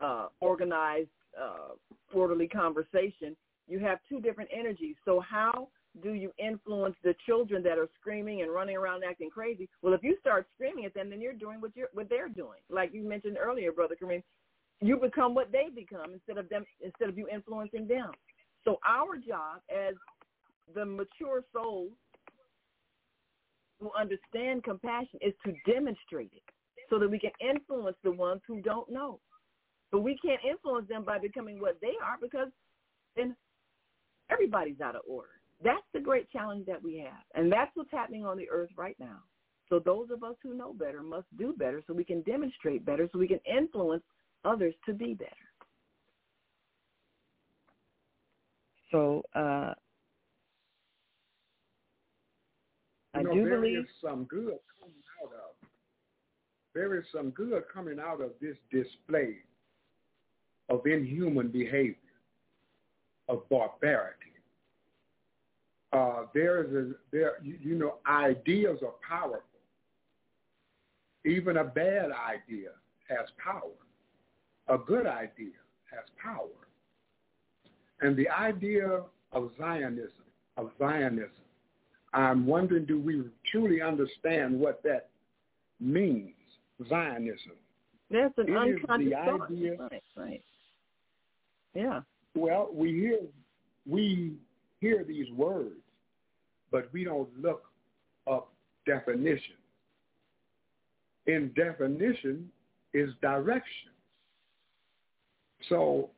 uh, organized uh, orderly conversation. You have two different energies. So how do you influence the children that are screaming and running around acting crazy? Well, if you start screaming at them, then you're doing what you're what they're doing. Like you mentioned earlier, brother Kareem, you become what they become instead of them instead of you influencing them. So our job as the mature souls who understand compassion is to demonstrate it so that we can influence the ones who don't know. But we can't influence them by becoming what they are because then everybody's out of order. That's the great challenge that we have. And that's what's happening on the earth right now. So those of us who know better must do better so we can demonstrate better, so we can influence others to be better. So uh, I you know, do there believe is some good coming out of. There is some good coming out of this display of inhuman behavior, of barbarity. Uh, there is a there you, you know ideas are powerful. Even a bad idea has power. A good idea has power. And the idea of Zionism, of Zionism, I'm wondering, do we truly understand what that means, Zionism? That's an It unconscious thought. idea- Right, right. Yeah. Well, we hear we hear these words, but we don't look up definition. In definition is direction. So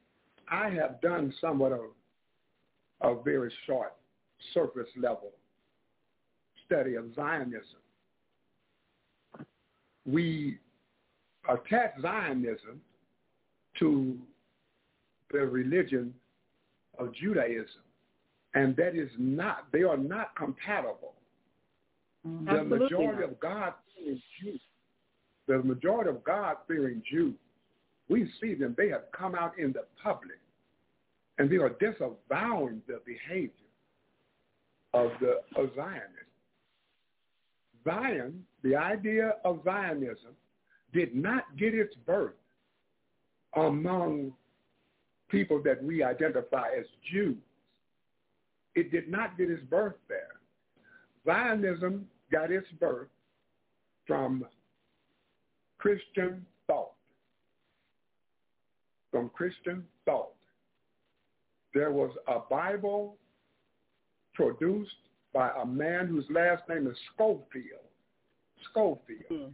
I have done somewhat of a very short surface level study of Zionism. We attach Zionism to the religion of Judaism. And that is not, they are not compatible. The Absolutely majority not. of God-fearing Jews, the majority of God-fearing Jews, we see them, they have come out in the public and they are disavowing the behavior of the of Zionists. Zion, the idea of Zionism, did not get its birth among people that we identify as Jews. It did not get its birth there. Zionism got its birth from Christian thought. From Christian thought. There was a Bible produced by a man whose last name is Scofield. Scofield. Hmm.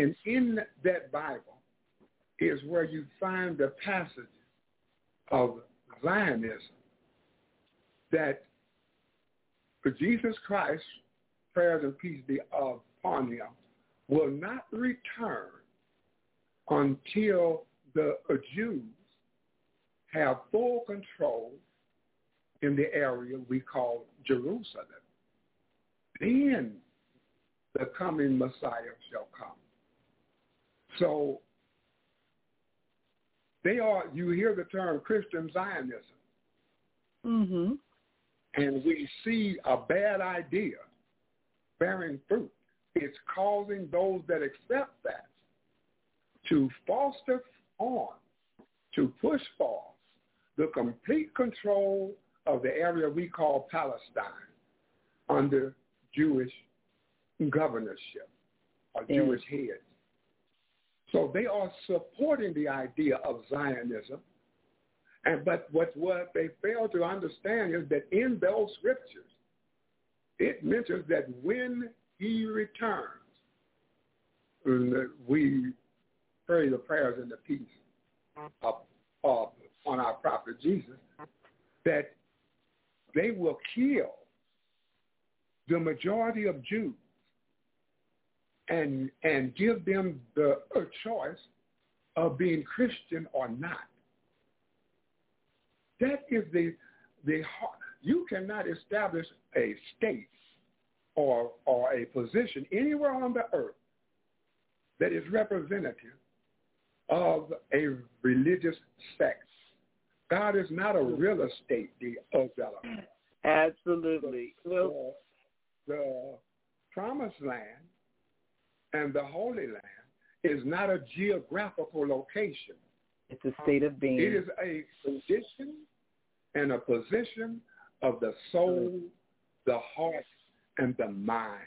And in that Bible is where you find the passage of Zionism that for Jesus Christ, prayers and peace be upon him, will not return until the Jews have full control in the area we call Jerusalem. Then the coming Messiah shall come. So they are, you hear the term Christian Zionism, Mm-hmm. and we see a bad idea bearing fruit. It's causing those that accept that to foster on, to push for the complete control of the area we call Palestine under Jewish governorship or Yeah. Jewish heads. So they are supporting the idea of Zionism. And but what what they fail to understand is that in those scriptures, it mentions that when he returns, we pray the prayers and the peace of, of on our prophet Jesus, that they will kill the majority of Jews and and give them the choice of being Christian or not. That is the the heart. You cannot establish a state or or a position anywhere on the earth that is representative of a religious sect. God is not a real estate developer. Oh, Absolutely. Well, the promised land and the Holy Land is not a geographical location. It's a state of being. It is a condition and a position of the soul, the heart, and the mind.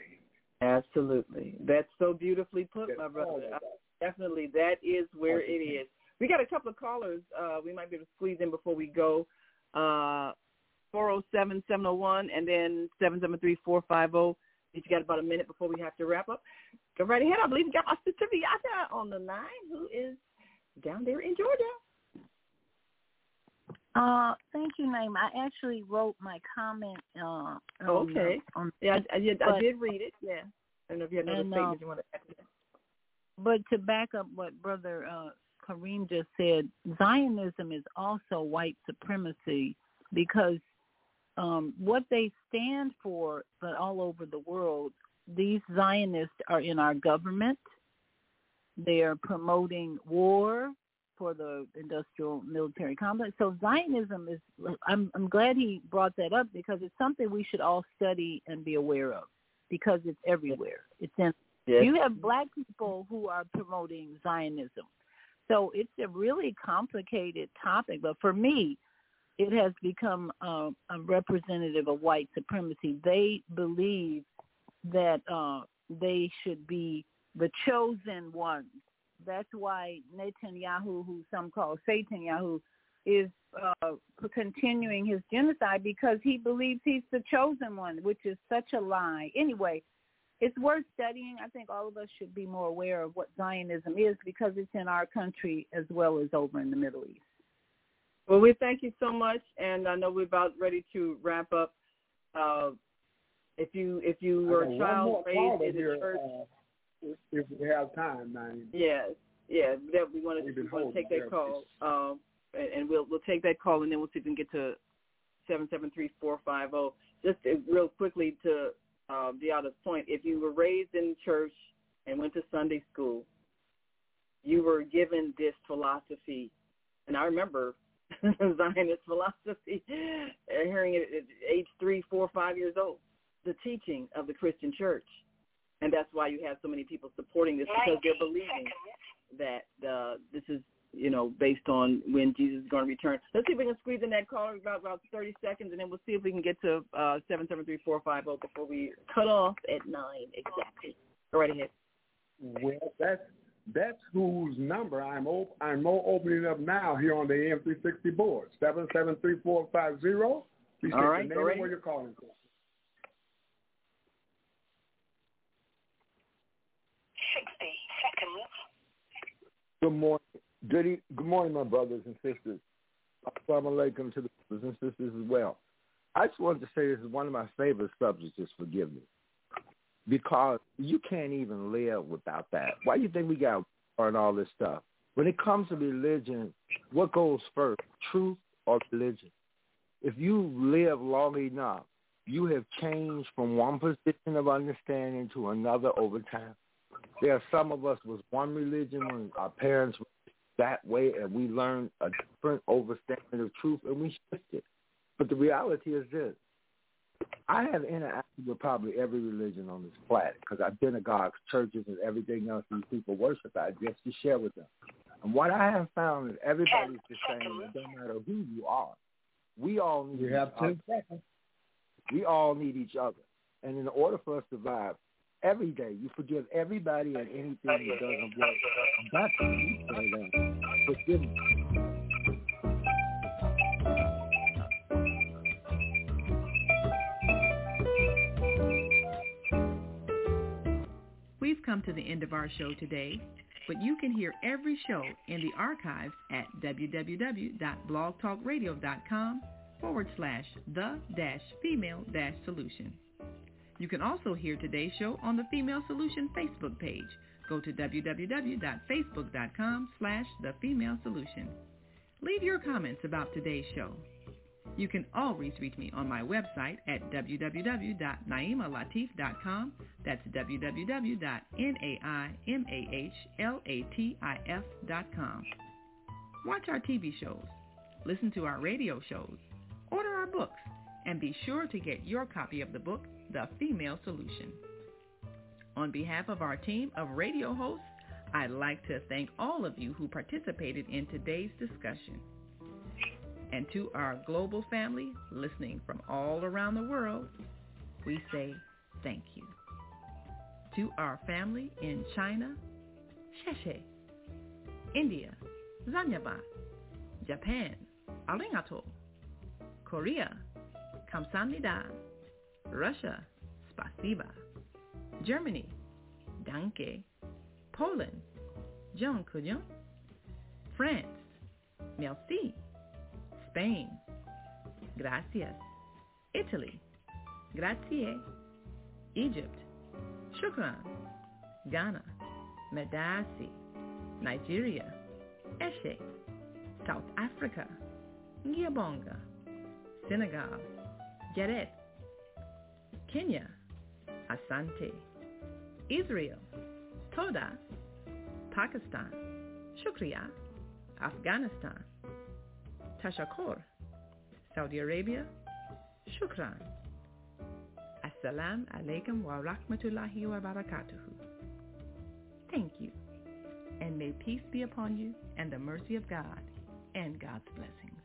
Absolutely. That's so beautifully put, my brother. Definitely, that is where it is. We got a couple of callers. Uh, we might be able to squeeze in before we go. Uh, 407-701 and then 773-450. You got about a minute before we have to wrap up. Go right ahead. I believe we got our sister Viata on the line who is down there in Georgia. Uh, thank you, Naima. I actually wrote my comment. Uh, on, Okay. uh, on Yeah, I, I, did, I did read it. Yeah. I don't know if you had another And, statement uh, you want to add to that. But to back up what Brother uh, Kareem just said, Zionism is also white supremacy because um, what they stand for, but all over the world, these Zionists are in our government. They are promoting war for the industrial military complex. So Zionism is, I'm, I'm glad he brought that up because it's something we should all study and be aware of because it's everywhere. It's in Yes. you have black people who are promoting Zionism. So it's a really complicated topic, but for me, it has become uh, a representative of white supremacy. They believe that uh, they should be the chosen ones. That's why Netanyahu, who some call Satan Yahoo, is uh, continuing his genocide because he believes he's the chosen one, which is such a lie. Anyway, it's worth studying. I think all of us should be more aware of what Zionism is because it's in our country as well as over in the Middle East. Well, we thank you so much, and I know we're about ready to wrap up. Uh, if you if you were a child raised in the here, church, uh, if, if we have time, man. yes, yeah, that we want to We've want to take that call, um, and, and we'll we'll take that call, and then we'll see if we can get to seven seven three four five zero. Just uh, real quickly to uh, of point, if you were raised in church and went to Sunday school, you were given this philosophy, and I remember Zionist philosophy, uh, hearing it at age three, four, five years old, the teaching of the Christian church. And that's why you have so many people supporting this because they're believing that uh, this is, you know, based on when Jesus is going to return. Let's see if we can squeeze in that caller about about 30 seconds, and then we'll see if we can get to uh, 773-450 before we cut off at 9 exactly. Go right ahead. Well, that's that's whose number I'm op- I'm more opening up now here on the AM360 board. Seven seven three four five zero. Please All state your go name right and where ahead. you're calling from. Good morning. Good, good morning, my brothers and sisters. Assalamu alaikum to the brothers and sisters as well. I just wanted to say this is one of my favorite subjects is forgiveness. Because you can't even live without that. Why do you think we got and all this stuff? When it comes to religion, what goes first, truth or religion? If you live long enough, you have changed from one position of understanding to another over time. There are some of us was one religion when our parents were that way, and we learned a different understanding of truth, and we shifted. But the reality is this: I have interacted with probably every religion on this planet because I've been to God's churches and everything else these people worship. I just to share with them. And what I have found is everybody's the same. It don't matter who you are. We all need You each have other. We all need each other. And in order for us to survive, every day you forgive everybody and anything that doesn't work. That's what you say that. Forgiveness. We've come to the end of our show today, but you can hear every show in the archives at www.blogtalkradio.com forward slash the dash female dash solution. You can also hear today's show on the Female Solution Facebook page. Go to www.facebook.com slash the female solution. Leave your comments about today's show. You can always reach me on my website at www.naimalatif.com. That's www.naimalatif.com. Watch our TV shows, listen to our radio shows, order our books, and be sure to get your copy of the book, The Female Solution. On behalf of our team of radio hosts, I'd like to thank all of you who participated in today's discussion. And to our global family listening from all around the world, we say thank you. To our family in China, Sheshe, India, Zanyaba, Japan, Arigato, Korea, Kamsamnida, Russia, Spasiba, Germany, Danke, Poland, John France, Merci, Spain, Gracias, Italy, Grazie, Egypt, Shukran, Ghana, Medasi, Nigeria, Eshe, South Africa, Giabonga, Senegal, Geret, Kenya, Asante, Israel, Toda, Pakistan, Shukriya, Afghanistan, Tashakor, Saudi Arabia, Shukran. Assalamu alaikum wa rahmatullahi wa barakatuhu. Thank you, and may peace be upon you and the mercy of God and God's blessings.